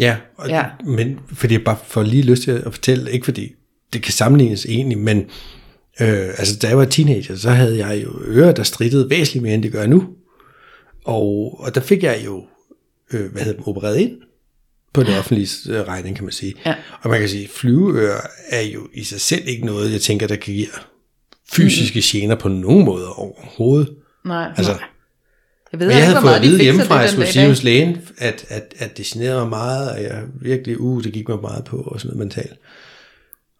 Ja, og, ja, men fordi jeg bare får lige lyst til at fortælle, ikke fordi det kan sammenlignes egentlig, men øh, altså da jeg var teenager, så havde jeg jo ører, der strittede væsentligt mere, end det gør nu. Og, og der fik jeg jo, øh, hvad hedder dem, opereret ind på det offentlige øh, regning, kan man sige. Ja. Og man kan sige, flyveører er jo i sig selv ikke noget, jeg tænker, der kan give fysiske gener på nogen måde overhovedet. Nej. Altså, jeg ved men jeg ikke, havde fået at vide hjemmefra, at det jeg skulle sige hos lægen, at, at, at det generede mig meget, og jeg virkelig, uh, det gik mig meget på, og sådan noget mentalt.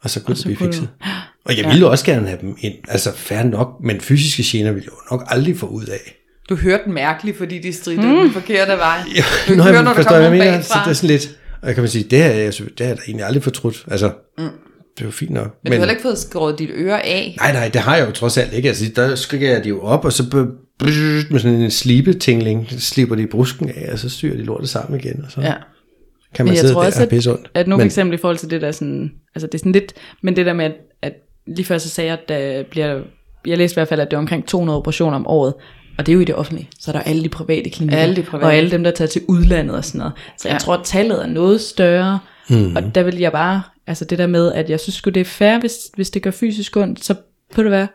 Og så kunne det så blive kunne fikset. (gasps) Og jeg ville også gerne have dem ind, altså fair nok, men fysiske gener ville jeg jo nok aldrig få ud af. Du hørte den mærkeligt, fordi de stridte mm. den forkerte vej. (laughs) Ja, Du Nå, kan høre, jeg når der forstår, kommer mener. Så bagfra. det er sådan lidt, og jeg kan man sige, det har jeg, det har jeg da egentlig aldrig fortrudt. Altså, mm. Det jo fint nok. Men, men du har heller ikke fået skåret dit øre af. Nej, nej, det har jeg jo trods alt ikke. Altså, der skriger jeg det jo op, og så med sådan en slibetingling, slipper de brusken af, og så styrer de lortet sammen igen, og så Ja. kan man Men jeg sidde tror der også, og at- pisse ondt. At nu for Men- eksempel i forhold til det der sådan, altså det er sådan lidt, men det der med, at, at lige før så sagde jeg, at der bliver, jeg læste i hvert fald, at det er omkring 200 operationer om året, og det er jo i det offentlige, så er der alle de private klinikker, Alle de private. og alle dem, der tager til udlandet og sådan noget. Så jeg Ja. tror, at tallet er noget større, mm. og der vil jeg bare, altså det der med, at jeg synes sgu, det er fair, hvis, hvis det gør fysisk ondt, så på det være,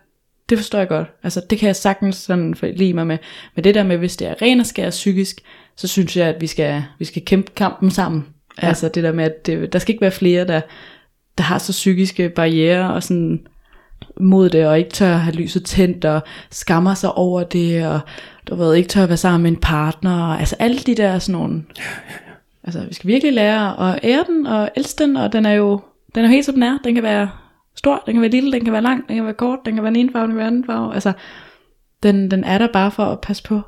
det forstår jeg godt. Altså det kan jeg sagtens sådan lide mig med. Men det der med, hvis det er ren og skær psykisk, så synes jeg, at vi skal, vi skal kæmpe kampen sammen. Ja. Altså det der med, at det, der skal ikke være flere, der, der har så psykiske barriere og sådan mod det, og ikke tør have lyset tændt, og skammer sig over det, og du ved, ikke tør at være sammen med en partner, og, altså alle de der sådan nogle. Altså vi skal virkelig lære at ære den, og elske den, og den er jo, den er jo helt som den er, den kan være stor, den kan være lille, den kan være lang, den kan være kort, den kan være den ene farve, den kan være den anden farve, altså den, den er der bare for at passe på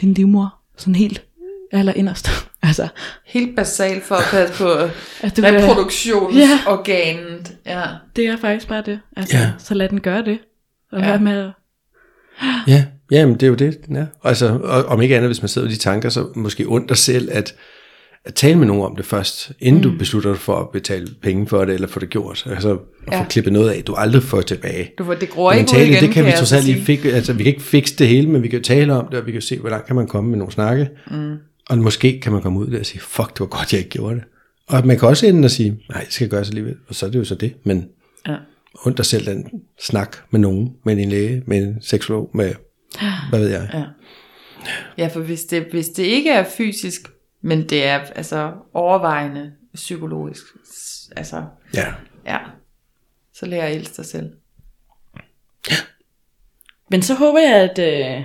din livmor, sådan helt aller inderst, (laughs) altså Helt basalt for at passe på (laughs) at det, vil- reproduktionsorganet. Ja. det er faktisk bare det, altså Ja. så lad den gøre det, og Ja. (gasps) ja. med Ja, ja men det er jo det, den er. Altså, og, om ikke andet, hvis man sidder med de tanker, så måske ondt dig selv, at, at tale med nogen om det først, inden mm. du beslutter dig for at betale penge for det, eller få det gjort. Altså at Ja. få klippet noget af, du aldrig får tilbage. Du får det gror Men ikke ud tale, igen, det kan vi jeg trods alt lige fik, altså vi kan ikke fikse det hele, men vi kan tale om det, og vi kan se, hvor langt kan man komme med nogle snakke. Mm. Og måske kan man komme ud der og sige, fuck, det var godt, jeg ikke gjorde det. Og man kan også ende og sige, nej, det skal gøres alligevel, og så er det jo så det. Men Ja. dig selv den snak med nogen, med en læge, med en seksolog, med, hvad ved jeg. Ja. Ja, for hvis det, hvis det ikke er fysisk, men det er altså overvejende psykologisk, altså, Ja. ja, så lærer jeg elske dig selv. Men så håber jeg, at, øh,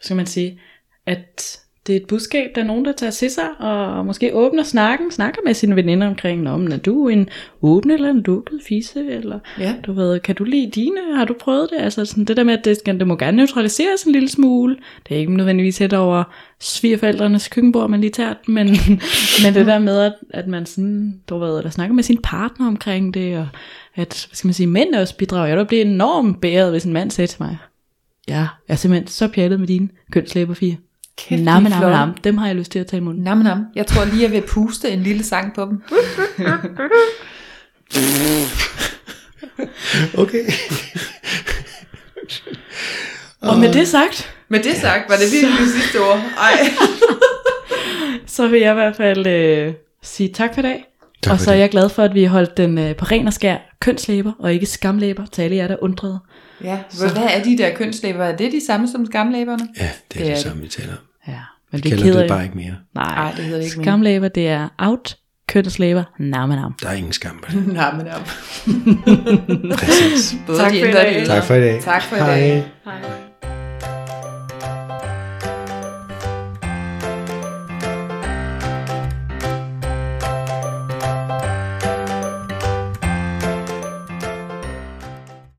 skal man sige, at det er et budskab, der er nogen, der tager til sig, og måske åbner snakken, snakker med sine veninder omkring, men er du en åben eller en lukket fisse, eller Ja. du ved, kan du lide dine, har du prøvet det? Altså sådan det der med, at det, skal, det må gerne neutraliseres en lille smule, det er ikke nødvendigvis hæt over svigerforældrenes køkkenbord, man lige tager den, men, (laughs) men det der med, at, at man sådan, du ved, eller snakker med sin partner omkring det, og at, hvad skal man sige, mænd også bidrager. Jeg ville blive enormt bæret, hvis en mand sagde til mig, ja, jeg er simpelthen så pjattet med dine kønslæber fire. Kæft, Nam, nam, nam. Dem har jeg lyst til at tage i munden. Nam, nam. Jeg tror lige, jeg vil puste en lille sang på dem. (laughs) Okay. (laughs) Og med det sagt, Med det sagt, var det virkelig det sidste ord. Ej. (laughs) så vil jeg i hvert fald øh, sige tak for i dag. Tak og så er det. jeg glad for, at vi har holdt den øh, på ren og skær kønslæber, og ikke skamlæber, til alle jer, der undrede. Ja, hvad er de der kønslæber? Er det de samme som skamlæberne? Ja, det er Det er det, det. samme, vi taler om. Ja, men Vi det kalder keder det bare ikke mere. Nej, Nej, det hedder det ikke mere. Skamlæber, det er out. Kønslæber, nam, nam. Der er ingen skam på det. (laughs) Op. Præcis. Både Tak de for i dag. Tak for i dag. Tak for i Hej. dag. Hej.